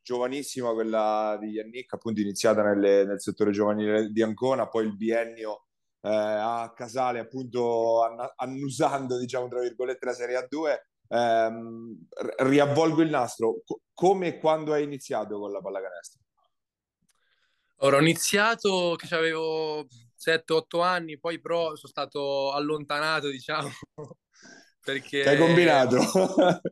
giovanissima quella di Yannick, appunto iniziata nelle, nel settore giovanile di Ancona, poi il biennio eh, a Casale, appunto annusando, diciamo, tra virgolette, la Serie A2. Ehm, riavvolgo il nastro. Co- come e quando hai iniziato con la pallacanestro? Ora, ho iniziato che avevo 7-8 anni, poi però sono stato allontanato, diciamo, perché... Che hai combinato?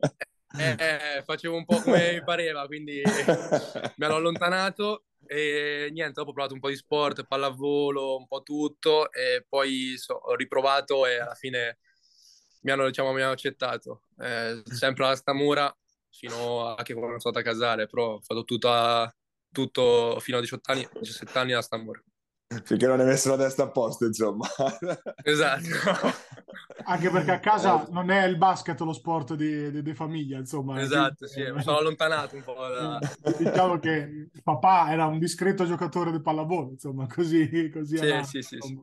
Eh, eh, facevo un po' come mi pareva, quindi mi hanno allontanato e niente, dopo ho provato un po' di sport, pallavolo, un po' tutto e poi so, ho riprovato e alla fine mi hanno, diciamo, mi hanno accettato. Eh, sempre alla Stamura fino a che quando sono stato a casare, però ho fatto tutta, tutto fino a 18 anni, 17 anni a Stamura. Finché non hai messo la testa a posto, insomma. Esatto. Anche perché a casa eh. non è il basket lo sport di, di, di famiglia, insomma. Esatto, sì, mi sono allontanato un po'. Da... Diciamo che il papà era un discreto giocatore di pallavolo, insomma, così, così sì, era, sì, sì, sì.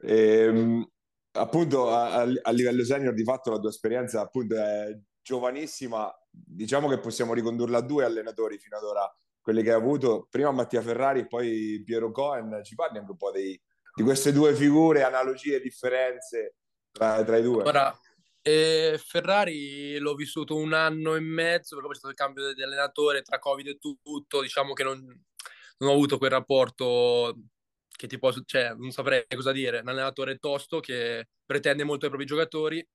E, ehm, appunto, a, a, livello senior, di fatto la tua esperienza appunto è giovanissima. Diciamo che possiamo ricondurla a due allenatori fino ad ora quelli che hai avuto, prima Mattia Ferrari e poi Piero Cohen, ci parli anche un po' dei, di queste due figure, analogie differenze tra, tra, i due? Ora, eh, Ferrari l'ho vissuto un anno e mezzo, perché poi c'è stato il cambio di allenatore tra Covid e tutto, diciamo che non, non ho avuto quel rapporto che ti posso, cioè, non saprei cosa dire, un allenatore tosto che pretende molto ai propri giocatori,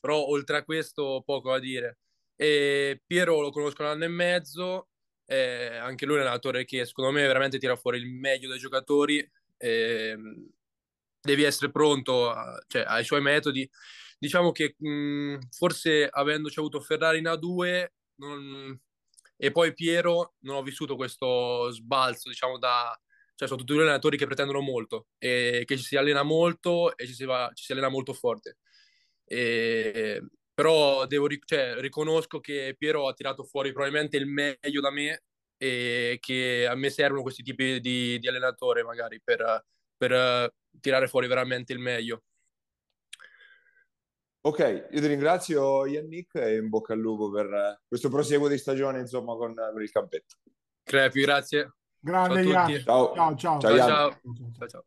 però oltre a questo poco da dire. E Piero lo conosco un anno e mezzo, eh, anche lui è un allenatore che secondo me veramente tira fuori il meglio dai giocatori. Eh, devi essere pronto a, cioè, ai suoi metodi. Diciamo che mh, forse avendoci avuto Ferrari in A2 non... e poi Piero, non ho vissuto questo sbalzo, diciamo, da... Cioè, sono tutti due allenatori che pretendono molto e che ci si allena molto e ci si, va, ci si allena molto forte. E però devo, cioè, riconosco che Piero ha tirato fuori probabilmente il meglio da me e che a me servono questi tipi di, di allenatore magari per, per tirare fuori veramente il meglio. Ok, io ti ringrazio Yannick e in bocca al lupo per questo proseguo di stagione insomma con, con il campetto. Crepi, grazie. Grande ciao a tutti. Ciao. Ciao, ciao. Ciao, ciao. ciao. ciao,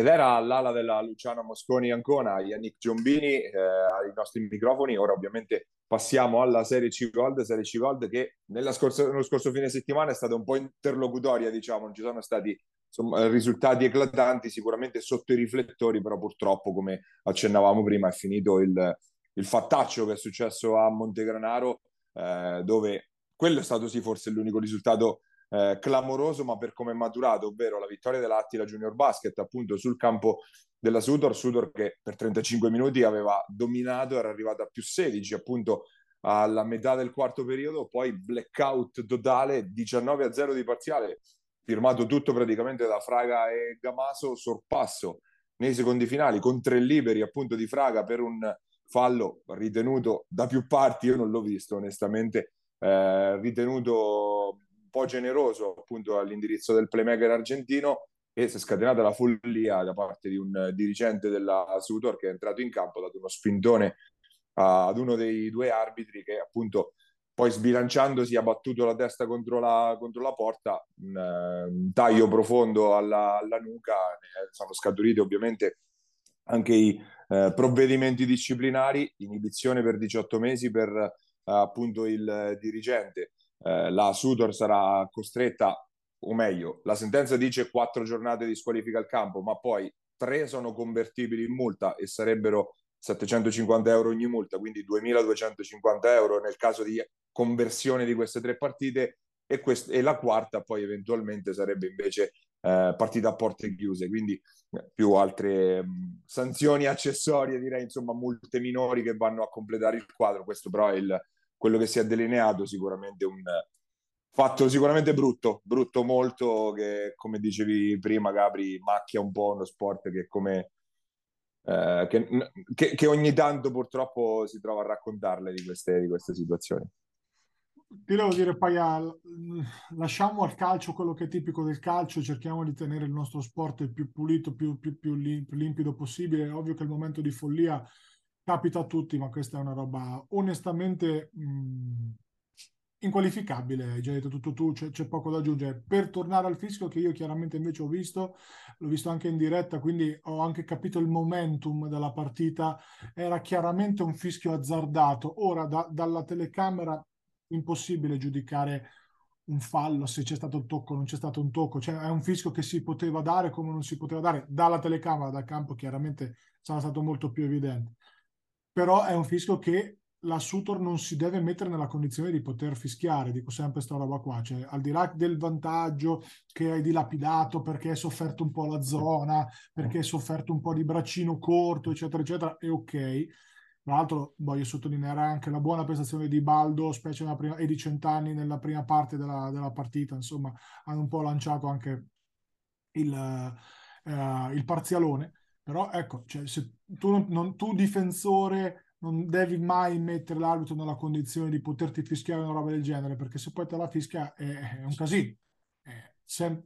Ed era all'ala della Luciana Mosconi Ancona, Yannick Giombini eh, ai nostri microfoni. Ora ovviamente passiamo alla Serie C Gold, Serie C Gold che scorsa, nello scorso fine settimana è stata un po' interlocutoria, diciamo, non ci sono stati insomma, risultati eclatanti, sicuramente sotto i riflettori, però purtroppo, come accennavamo prima, è finito il, il fattaccio che è successo a Montegranaro, eh, dove quello è stato sì forse l'unico risultato eh, clamoroso, ma per come è maturato, ovvero la vittoria dell'Attila Junior Basket appunto sul campo della Sudor, Sudor che per 35 minuti aveva dominato, era arrivata a più 16 appunto alla metà del quarto periodo, poi blackout totale, 19 a 0 di parziale, firmato tutto praticamente da Fraga e Gamaso, sorpasso nei secondi finali con tre liberi appunto di Fraga per un fallo ritenuto da più parti, io non l'ho visto onestamente, eh, ritenuto po' generoso appunto all'indirizzo del playmaker argentino e si è scatenata la follia da parte di un dirigente della Sutor che è entrato in campo, ha dato uno spintone ad uno dei due arbitri che appunto poi sbilanciandosi ha battuto la testa contro la, contro la porta, un, un, taglio profondo alla, alla nuca, sono scaturiti ovviamente anche i eh, provvedimenti disciplinari, inibizione per 18 mesi per eh, appunto il dirigente eh, la Sudor sarà costretta, o meglio, la sentenza dice quattro giornate di squalifica al campo, ma poi tre sono convertibili in multa e sarebbero 750 euro ogni multa, quindi 2250 euro nel caso di conversione di queste tre partite e, quest- e la quarta poi eventualmente sarebbe invece eh, partita a porte chiuse, quindi eh, più altre mh, sanzioni accessorie, direi insomma multe minori che vanno a completare il quadro, questo però è il, quello che si è delineato sicuramente un fatto sicuramente brutto, brutto molto che come dicevi prima Gabri macchia un po' uno sport che come eh, che, che, che, ogni tanto purtroppo si trova a raccontarle di queste, di queste situazioni. Ti devo dire, Paia, lasciamo al calcio quello che è tipico del calcio, cerchiamo di tenere il nostro sport il più pulito, più, più, più limpido possibile. È ovvio che il momento di follia capita a tutti, ma questa è una roba onestamente mh, inqualificabile. Hai già detto tutto tu, c'è, c'è, poco da aggiungere. Per tornare al fischio, che io chiaramente invece ho visto, l'ho visto anche in diretta, quindi ho anche capito il momentum della partita. Era chiaramente un fischio azzardato. Ora, da, dalla telecamera, impossibile giudicare un fallo, se c'è stato un tocco o non c'è stato un tocco, cioè è un fischio che si poteva dare come non si poteva dare dalla telecamera, dal campo chiaramente sarà stato molto più evidente però è un fischio che la Sutor non si deve mettere nella condizione di poter fischiare, dico sempre questa roba qua, cioè al di là del vantaggio che hai dilapidato perché hai sofferto un po' la zona, perché hai sofferto un po' di braccino corto, eccetera, eccetera, è ok. Tra l'altro voglio sottolineare anche la buona prestazione di Baldo, specie nella prima, e di Centanni nella prima parte della, della partita, insomma, hanno un po' lanciato anche il, uh, il parzialone però ecco, cioè, se tu, non, tu difensore non devi mai mettere l'arbitro nella condizione di poterti fischiare una roba del genere, perché se poi te la fischia è, è un casino. È sem-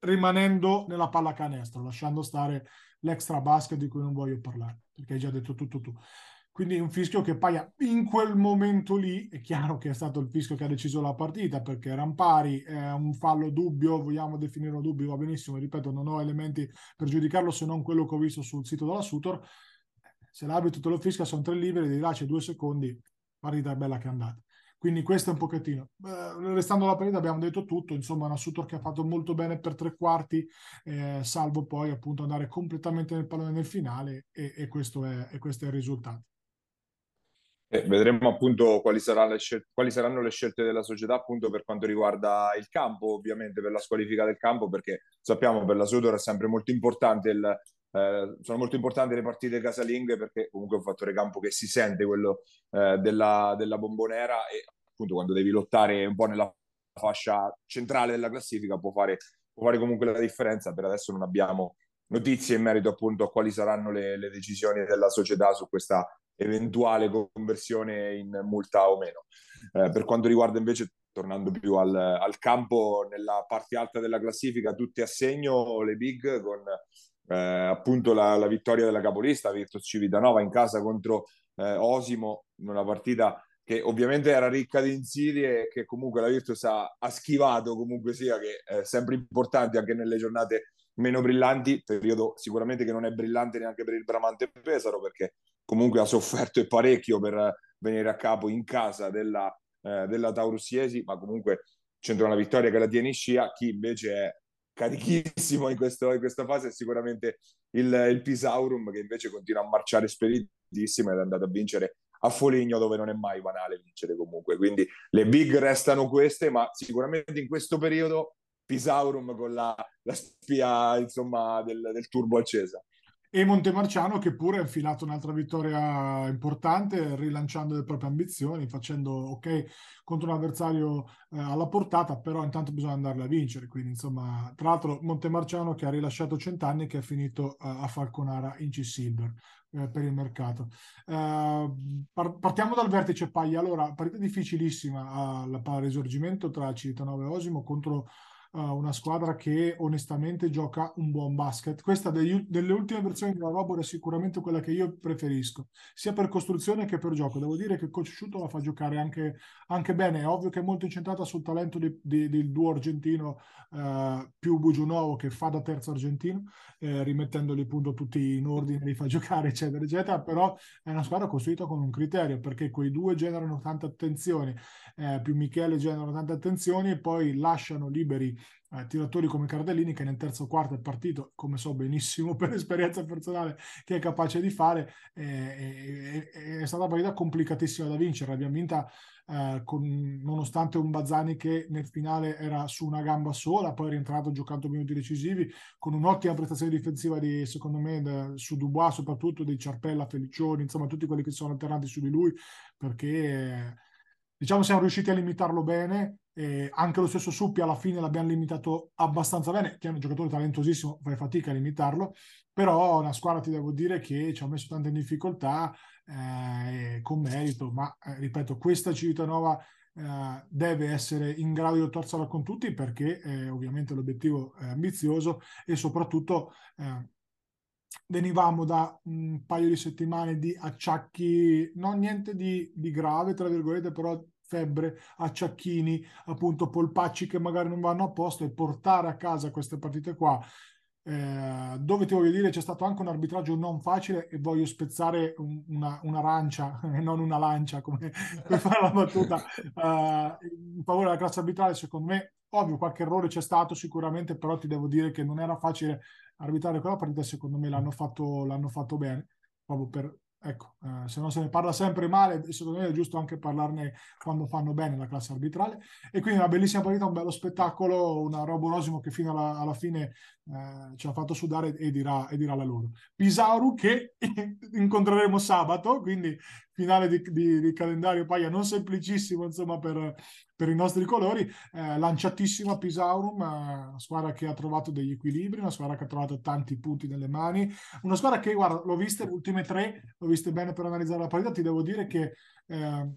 rimanendo nella pallacanestro, lasciando stare l'extra basket di cui non voglio parlare, perché hai già detto tutto tu. Quindi un fischio che paia in quel momento lì, è chiaro che è stato il fischio che ha deciso la partita perché erano pari, è un fallo dubbio, vogliamo definirlo dubbio, va benissimo, ripeto, non ho elementi per giudicarlo se non quello che ho visto sul sito della Sutor. Se l'arbitro te lo fischia sono tre liberi, di là c'è due secondi, partita è bella che è andata. Quindi questo è un pochettino. Eh, restando alla partita abbiamo detto tutto, insomma una Sutor che ha fatto molto bene per tre quarti, eh, salvo poi appunto andare completamente nel pallone nel finale e, e, questo, è, e questo è il risultato. Eh, vedremo appunto quali, scelte, quali, saranno le scelte della società appunto per quanto riguarda il campo, ovviamente per la squalifica del campo, perché sappiamo per la Sudor è sempre molto importante il, eh, sono molto importanti le partite casalinghe perché comunque è un fattore campo che si sente quello eh, della, della bombonera e appunto quando devi lottare un po' nella fascia centrale della classifica può fare, può fare comunque la differenza. Per adesso non abbiamo notizie in merito appunto a quali saranno le, le decisioni della società su questa eventuale conversione in multa o meno. Eh, per quanto riguarda invece, tornando più al, al, campo, nella parte alta della classifica, tutti a segno le big con eh, appunto la, la, vittoria della capolista Virtus Civitanova in casa contro eh, Osimo, una partita che ovviamente era ricca di insidie e che comunque la Virtus ha, ha schivato comunque sia, che è sempre importante anche nelle giornate meno brillanti, periodo sicuramente che non è brillante neanche per il Bramante Pesaro perché comunque ha sofferto e parecchio per venire a capo in casa della, eh, della Taurus ma comunque c'entra una vittoria che la tiene in scia, chi invece è carichissimo in, questo, in questa fase è sicuramente il, il, Pisaurum che invece continua a marciare speditissimo ed è andato a vincere a Foligno dove non è mai banale vincere comunque, quindi le big restano queste, ma sicuramente in questo periodo Pisaurum con la, la spia insomma, del, del turbo accesa. E Montemarciano che pure ha infilato un'altra vittoria importante, rilanciando le proprie ambizioni, facendo ok contro un avversario eh, alla portata, però intanto bisogna andarle a vincere. Quindi, insomma, tra l'altro, Montemarciano che ha rilasciato Cent'anni che è finito uh, a Falconara in C-Silver eh, per il mercato. Uh, par- partiamo dal vertice Paglia. Allora, partita difficilissima al risorgimento tra Civitanova e Osimo contro uh, una squadra che onestamente gioca un buon basket. Questa degli, delle ultime versioni della Robor è sicuramente quella che io preferisco, sia per costruzione che per gioco. Devo dire che Coach Sciutto la fa giocare anche, anche, bene. È ovvio che è molto incentrata sul talento di, di, del duo argentino uh, più Bugiunovo che fa da terzo argentino, eh, rimettendoli appunto tutti in ordine, li fa giocare, eccetera, eccetera. Però è una squadra costruita con un criterio perché quei due generano tanta attenzione, eh, più Michele generano tante attenzioni e poi lasciano liberi eh, tiratori come Cardellini che nel terzo quarto è partito, come so benissimo per esperienza personale che è capace di fare, eh, è, è stata una partita complicatissima da vincere, l'abbiamo vinta eh, con, nonostante un Bazzani che nel finale era su una gamba sola, poi è rientrato giocando minuti decisivi, con un'ottima prestazione difensiva di, secondo me, da, su Dubois soprattutto, di Ciarpella, Felicioni, insomma tutti quelli che sono alternati su di lui, perché diciamo siamo riusciti a limitarlo bene eh, anche lo stesso Suppi alla fine l'abbiamo limitato abbastanza bene, che è un giocatore talentosissimo, fai fatica a limitarlo, però una squadra ti devo dire che ci ha messo tante difficoltà eh, con merito, ma eh, ripeto, questa Civitanova eh, deve essere in grado di lottarsela con tutti perché eh, ovviamente l'obiettivo è ambizioso e soprattutto eh, venivamo da un paio di settimane di acciacchi, non niente di, di grave, tra virgolette, però febbre, acciacchini, appunto polpacci che magari non vanno a posto e portare a casa queste partite qua. Eh, dove ti voglio dire c'è stato anche un arbitraggio non facile e voglio spezzare un, una, un'arancia e non una lancia come per fare la battuta uh, in favore della classe arbitrale secondo me ovvio qualche errore c'è stato sicuramente però ti devo dire che non era facile arbitrare quella partita secondo me l'hanno fatto, l'hanno fatto bene proprio per Ecco, eh, se non se ne parla sempre male, secondo me è giusto anche parlarne quando fanno bene la classe arbitrale. E quindi una bellissima partita, un bello spettacolo, una roba Rosimo che fino alla, alla fine eh, ci ha fatto sudare e dirà, e dirà la loro. Pisauru che incontreremo sabato, quindi finale di, di, di calendario paia non semplicissimo insomma per, per i nostri colori, eh, lanciatissima Pisaurum, eh, una squadra che ha trovato degli equilibri, una squadra che ha trovato tanti punti nelle mani, una squadra che, guarda, l'ho vista le ultime tre, l'ho viste bene per analizzare la partita, ti devo dire che eh,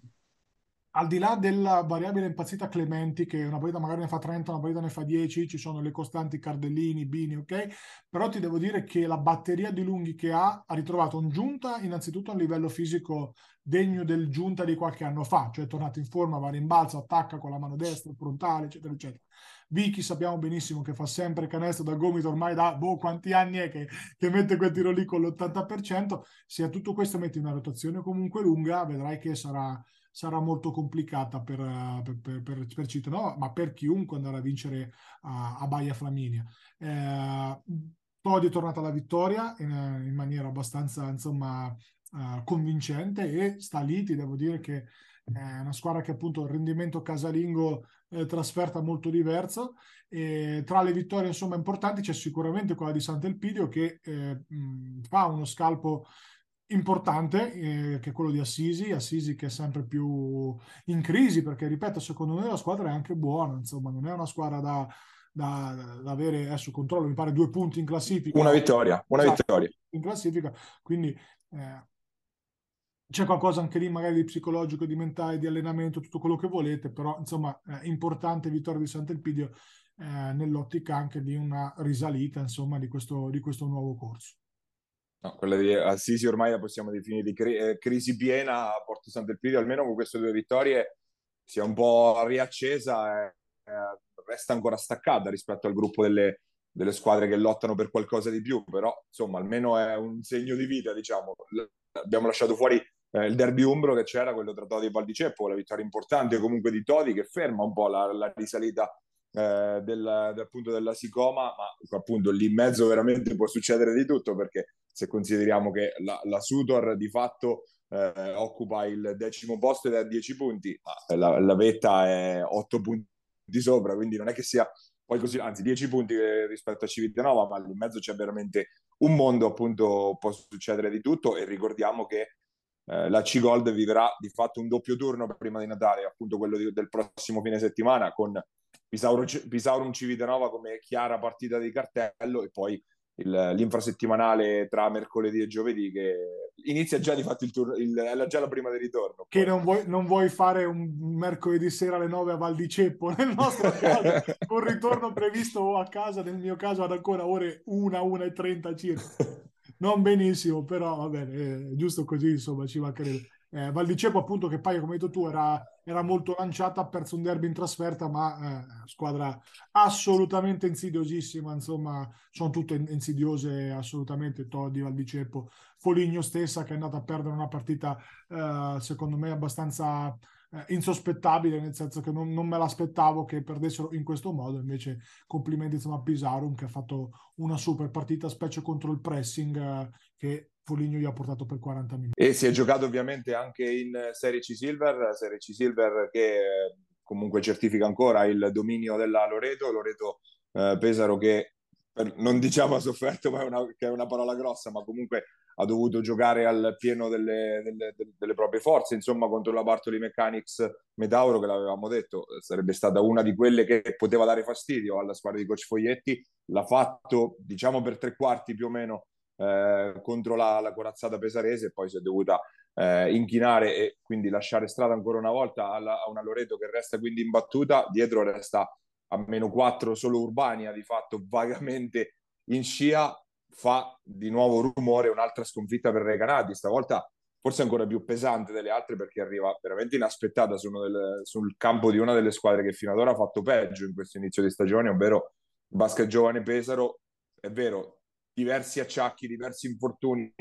al di là della variabile impazzita Clementi, che una partita magari ne fa 30, una partita ne fa 10, ci sono le costanti Cardellini, Bini, ok? Però ti devo dire che la batteria di lunghi che ha ha ritrovato un giunta innanzitutto a un livello fisico degno del giunta di qualche anno fa, cioè è tornato in forma, va rimbalzo, attacca con la mano destra, frontale, eccetera, eccetera. Vicky sappiamo benissimo che fa sempre canestro da gomito ormai da boh, quanti anni è che, che mette quel tiro lì con l'80%. Se a tutto questo metti una rotazione comunque lunga, vedrai che sarà sarà molto complicata per, per, per, per, Cittadino, ma per chiunque andare a vincere a, a Baia Flaminia. Eh, Todi è tornata alla vittoria in, in maniera abbastanza insomma, uh, convincente e sta lì, ti devo dire che è una squadra che appunto il rendimento casalingo eh, trasferta molto diverso e tra le vittorie insomma importanti c'è sicuramente quella di Sant'Elpidio che eh, mh, fa uno scalpo importante eh, che è quello di Assisi, Assisi che è sempre più in crisi perché ripeto secondo me la squadra è anche buona, insomma non è una squadra da, da, da avere adesso controllo, mi pare due punti in classifica. Una vittoria, una esatto, vittoria. In classifica, quindi eh, c'è qualcosa anche lì magari di psicologico, di mentale, di allenamento, tutto quello che volete, però insomma è importante vittoria di Sant'Elpidio eh, nell'ottica anche di una risalita insomma di questo, di questo nuovo corso. No, quella di Assisi ormai la possiamo definire di cri- eh, crisi piena a Porto Sant'Elpidio, almeno con queste due vittorie si è un po' riaccesa e eh, resta ancora staccata rispetto al gruppo delle, delle, squadre che lottano per qualcosa di più, però insomma almeno è un segno di vita, diciamo. Abbiamo lasciato fuori eh, il derby umbro che c'era, quello tra Todi e Valdiceppo, la vittoria importante comunque di Todi che ferma un po' la, la risalita eh, del, del, appunto della Sicoma, ma appunto lì in mezzo veramente può succedere di tutto perché se consideriamo che la, la Sutor di fatto eh, occupa il decimo posto ed è a 10 punti, la, la Vetta è 8 punti sopra, quindi non è che sia poi così, anzi 10 punti rispetto a Civitanova, ma lì in mezzo c'è veramente un mondo, appunto può succedere di tutto e ricordiamo che eh, la C-Gold vivrà di fatto un doppio turno prima di Natale, appunto quello di, del prossimo fine settimana con Pisauro, Pisaurum Civitanova come chiara partita di cartello e poi il, l'infrasettimanale tra mercoledì e giovedì che inizia già di fatto il turno, il, è già la prima di ritorno. Che non vuoi, non vuoi, fare un mercoledì sera alle 9 a Val di Ceppo nel nostro caso, un ritorno previsto a casa, nel mio caso ad ancora ore 1, 1 e 30 circa. Non benissimo, però va bene, è giusto così, insomma, ci mancherebbe. Eh, Valdicepo appunto che poi come hai detto tu era, era, molto lanciata, ha perso un derby in trasferta ma eh, squadra assolutamente insidiosissima insomma sono tutte insidiose assolutamente Todi, Valdicepo Foligno stessa che è andata a perdere una partita eh, secondo me abbastanza eh, insospettabile, nel senso che non, non, me l'aspettavo che perdessero in questo modo. Invece, complimenti insomma, a Pisarum che ha fatto una super partita, specie contro il pressing eh, che Foligno gli ha portato per 40 minuti. E si è giocato ovviamente anche in Serie C Silver, Serie C Silver che eh, comunque certifica ancora il dominio della Loreto, Loreto eh, Pesaro che per, non diciamo ha sofferto, ma è una, che è una parola grossa, ma comunque ha dovuto giocare al pieno delle, delle, delle, proprie forze, insomma, contro la Bartoli Mechanics Metauro, che l'avevamo detto, sarebbe stata una di quelle che poteva dare fastidio alla squadra di Coach Foglietti, l'ha fatto, diciamo, per tre quarti più o meno eh, contro la, la, corazzata pesarese e poi si è dovuta eh, inchinare e quindi lasciare strada ancora una volta alla, a una Loreto che resta quindi imbattuta, dietro resta a meno 4 solo Urbania, di fatto vagamente in scia, fa di nuovo rumore un'altra sconfitta per Recanati, stavolta forse ancora più pesante delle altre perché arriva veramente inaspettata su del, sul campo di una delle squadre che fino ad ora ha fatto peggio in questo inizio di stagione, ovvero Basket Giovane Pesaro. È vero, diversi acciacchi, diversi infortuni,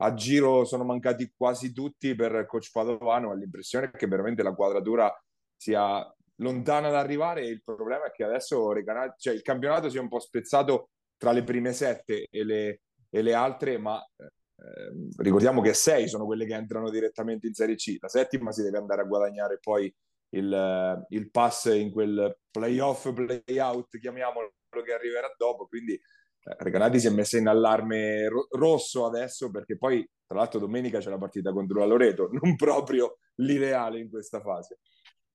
a giro sono mancati quasi tutti per coach Padovano, ho l'impressione che veramente la quadratura sia lontana da arrivare il problema è che adesso cioè il campionato si è un po' spezzato tra le prime sette e le, e le altre, ma eh, ricordiamo che sei sono quelle che entrano direttamente in Serie C. La settima si deve andare a guadagnare poi il, il pass in quel playoff, playout, chiamiamolo, che arriverà dopo. Quindi Recanati si è messa in allarme ro- rosso adesso perché poi, tra l'altro, domenica c'è la partita contro la Loreto, non proprio l'ideale in questa fase.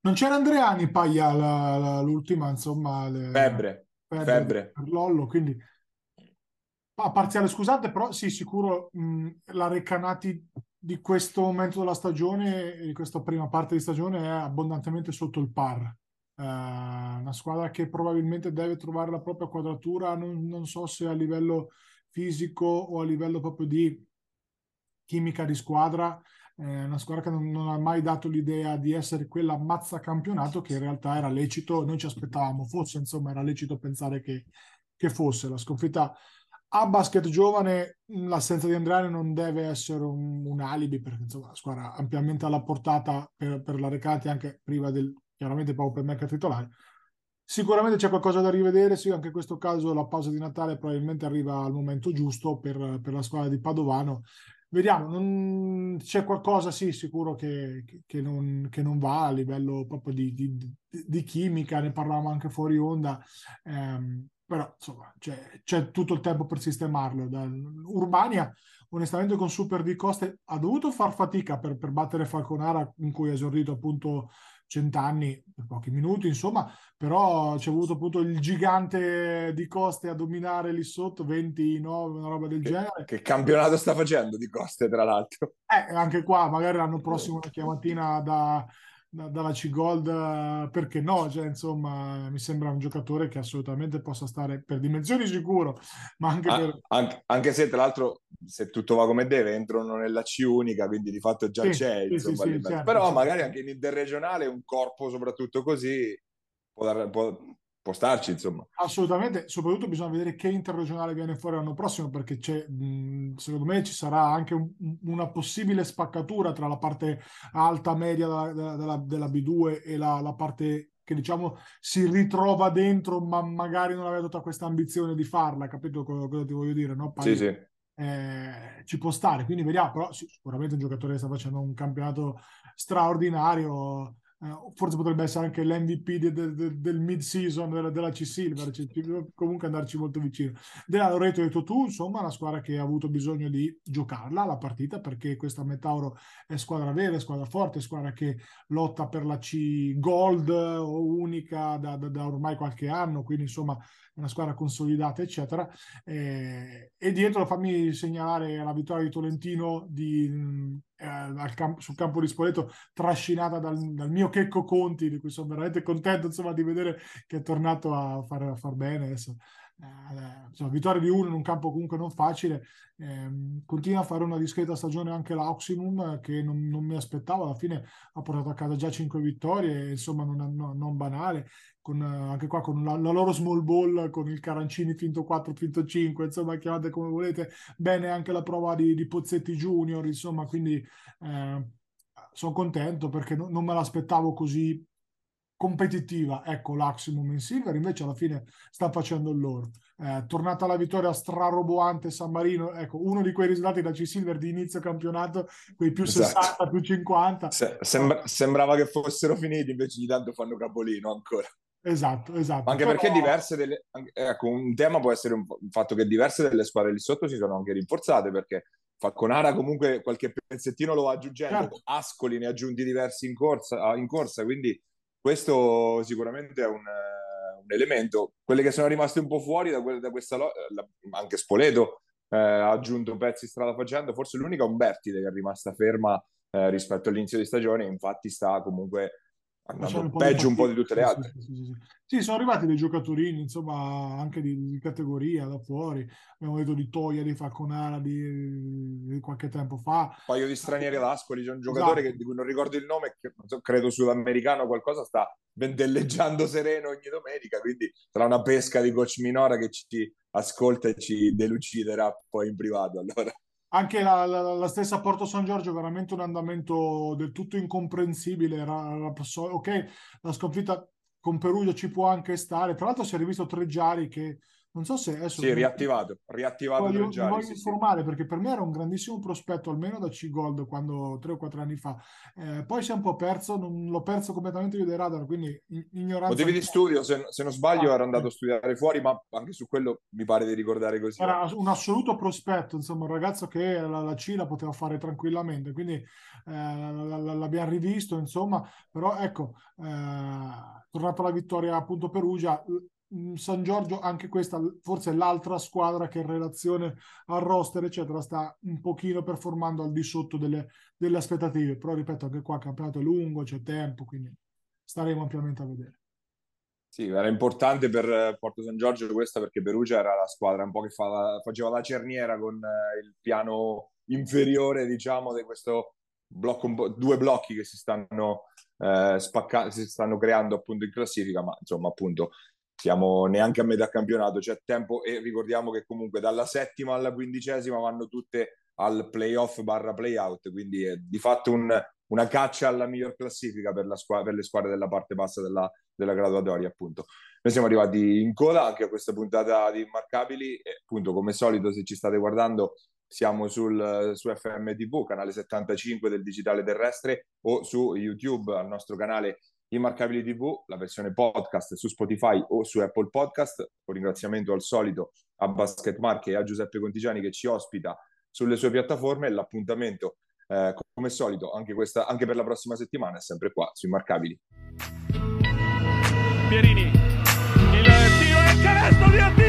Non c'era Andreani, Paglia, la, la, l'ultima, insomma... Le... Febbre, febbre. febbre. Per Lollo, quindi Ah, parziale, scusate, però sì, sicuro mh, la Recanati di questo momento della stagione, di questa prima parte di stagione, è abbondantemente sotto il par. Uh, una squadra che probabilmente deve trovare la propria quadratura, non, non, so se a livello fisico o a livello proprio di chimica di squadra. È una squadra che non, non ha mai dato l'idea di essere quella mazza campionato che in realtà era lecito, noi ci aspettavamo fosse, insomma, era lecito pensare che, che fosse. La sconfitta a basket giovane l'assenza di Andreani non deve essere un, un, alibi perché insomma la squadra ampiamente alla portata per, per la Recati anche priva del chiaramente proprio per me che titolare sicuramente c'è qualcosa da rivedere sì anche in questo caso la pausa di Natale probabilmente arriva al momento giusto per, per la squadra di Padovano vediamo non, c'è qualcosa sì sicuro che, che, non, che, non, va a livello proprio di, di, di chimica ne parlavamo anche fuori onda eh, però insomma c'è, c'è, tutto il tempo per sistemarlo. Da, Urbania, onestamente con Super di Coste ha dovuto far fatica per, per battere Falconara in cui ha esordito appunto cent'anni per pochi minuti, insomma, però c'è avuto appunto il gigante di Coste a dominare lì sotto, 29, una roba del che, genere. Che campionato sta facendo di Coste, tra l'altro? Eh, anche qua, magari l'anno prossimo una chiamatina da, da, dalla C-Gold, perché no? Cioè, insomma, mi sembra un giocatore che assolutamente possa stare per dimensioni sicuro, ma anche ah, per... Anche, anche, se, tra l'altro, se tutto va come deve, entrano nella C unica, quindi di fatto già sì, c'è, sì, insomma, sì, certo, però certo. magari anche in interregionale un corpo soprattutto così può, dar, può, può starci, insomma. Assolutamente, soprattutto bisogna vedere che interregionale viene fuori l'anno prossimo, perché c'è, secondo me ci sarà anche un, una possibile spaccatura tra la parte alta media della, della, della B2 e la, la parte che diciamo si ritrova dentro, ma magari non aveva tutta questa ambizione di farla, capito cosa, cosa ti voglio dire? No? Poi, sì, sì. Eh, ci può stare, quindi vediamo, però sì, sicuramente un giocatore che sta facendo un campionato straordinario, eh, forse potrebbe essere anche l'MVP de, de, de, del mid-season della, della C-Silver, cioè, comunque andarci molto vicino. Della Loreto hai detto tu, insomma, una squadra che ha avuto bisogno di giocarla la partita, perché questa Metauro è squadra vera, è squadra forte, è squadra che lotta per la C Gold o unica da, da, da ormai qualche anno, quindi insomma una squadra consolidata, eccetera. Eh, e dietro fammi segnalare la vittoria di Tolentino di, eh, camp- sul campo di Spoleto, trascinata dal, dal, mio Checco Conti, di cui sono veramente contento insomma, di vedere che è tornato a far, a far bene. Adesso eh, insomma, vittoria di uno in un campo comunque non facile. Eh, continua a fare una discreta stagione anche l'Oximum che non, non, mi aspettavo. Alla fine ha portato a casa già cinque vittorie, insomma, non, non, non banale. Con, anche qua con la, la, loro small ball, con il Carancini finto 4, finto 5, insomma, chiamate come volete. Bene anche la prova di, di Pozzetti Junior, insomma, quindi eh, sono contento perché no, non me l'aspettavo così competitiva, ecco l'Aximum in Silver, invece alla fine sta facendo il loro. Eh, tornata la vittoria straroboante San Marino, ecco, uno di quei risultati da C-Silver di inizio campionato, quei più esatto. 60, più 50. Se, sembra, sembrava che fossero finiti, invece di tanto fanno capolino ancora. Esatto, esatto. Anche Però... perché diverse delle... Ecco, un tema può essere un, un fatto che diverse delle squadre lì sotto si sono anche rinforzate, perché Falconara comunque qualche pezzettino lo va aggiungendo, certo. Ascoli ne ha aggiunti diversi in corsa, in corsa quindi questo sicuramente è un, un, elemento. Quelle che sono rimaste un po' fuori da, da questa la, anche Spoleto eh, ha aggiunto pezzi strada facendo, forse l'unica Umbertide che è rimasta ferma eh, rispetto all'inizio di stagione, infatti sta comunque andando un peggio un po' di tutte le altre. Sì, sì, sì, sì, sono arrivati dei giocatori, insomma, anche di, di, categoria da fuori. Abbiamo detto di Toia, di Falconara di, di qualche tempo fa. Un paio di stranieri ad Ascoli, c'è un giocatore esatto. che, di cui non ricordo il nome, che credo sudamericano o qualcosa, sta vendelleggiando sereno ogni domenica, quindi sarà una pesca di coach minora che ci ascolta e ci deluciderà poi in privato. Allora anche la, la, la, stessa Porto San Giorgio veramente un andamento del tutto incomprensibile. Ok, la sconfitta con Perugia ci può anche stare. Tra l'altro si è rivisto Treggiari che non so se adesso... Sì, è riattivato, riattivato voglio, Treggiari. voglio sì, informare sì. perché per me era un grandissimo prospetto, almeno da C-Gold quando tre o quattro anni fa. Eh, poi si è un po' perso, non, l'ho perso completamente io dai radar, quindi ignoranza... Motivi di studio, se, se non sbaglio, ah, era andato a studiare fuori, ma anche su quello mi pare di ricordare così. Era un assoluto prospetto, insomma, un ragazzo che la, la C la poteva fare tranquillamente, quindi eh, l'abbiamo rivisto, insomma, però ecco, eh, tornata la vittoria appunto Perugia, San Giorgio, anche questa forse l'altra squadra che in relazione al roster, eccetera, sta un pochino performando al di sotto delle, delle aspettative. Però ripeto, anche qua il campionato è lungo, c'è tempo, quindi staremo ampiamente a vedere. Sì, era importante per Porto San Giorgio questa perché Perugia era la squadra un po' che fa la, faceva la cerniera con eh, il piano inferiore, diciamo, di questo blocco, due blocchi che si stanno eh, spaccando, si stanno creando appunto in classifica, ma insomma, appunto, siamo neanche a metà campionato, c'è tempo e ricordiamo che comunque dalla settima alla quindicesima vanno tutte al playoff barra playout, quindi è di fatto un, una caccia alla miglior classifica per, squadra, per, le squadre della parte bassa della, della, graduatoria appunto. Noi siamo arrivati in coda anche a questa puntata di Immarcabili e appunto come solito se ci state guardando siamo sul, su FMTV, canale 75 del digitale terrestre o su YouTube al nostro canale Immarcabili TV, la versione podcast su Spotify o su Apple Podcast. Un ringraziamento al solito a Basket Marche e a Giuseppe Contigiani che ci ospita sulle sue piattaforme. L'appuntamento, eh, come solito, anche, questa, anche per la prossima settimana è sempre qua su Immarcabili. Pierini, il tiro è canestro di Attilio!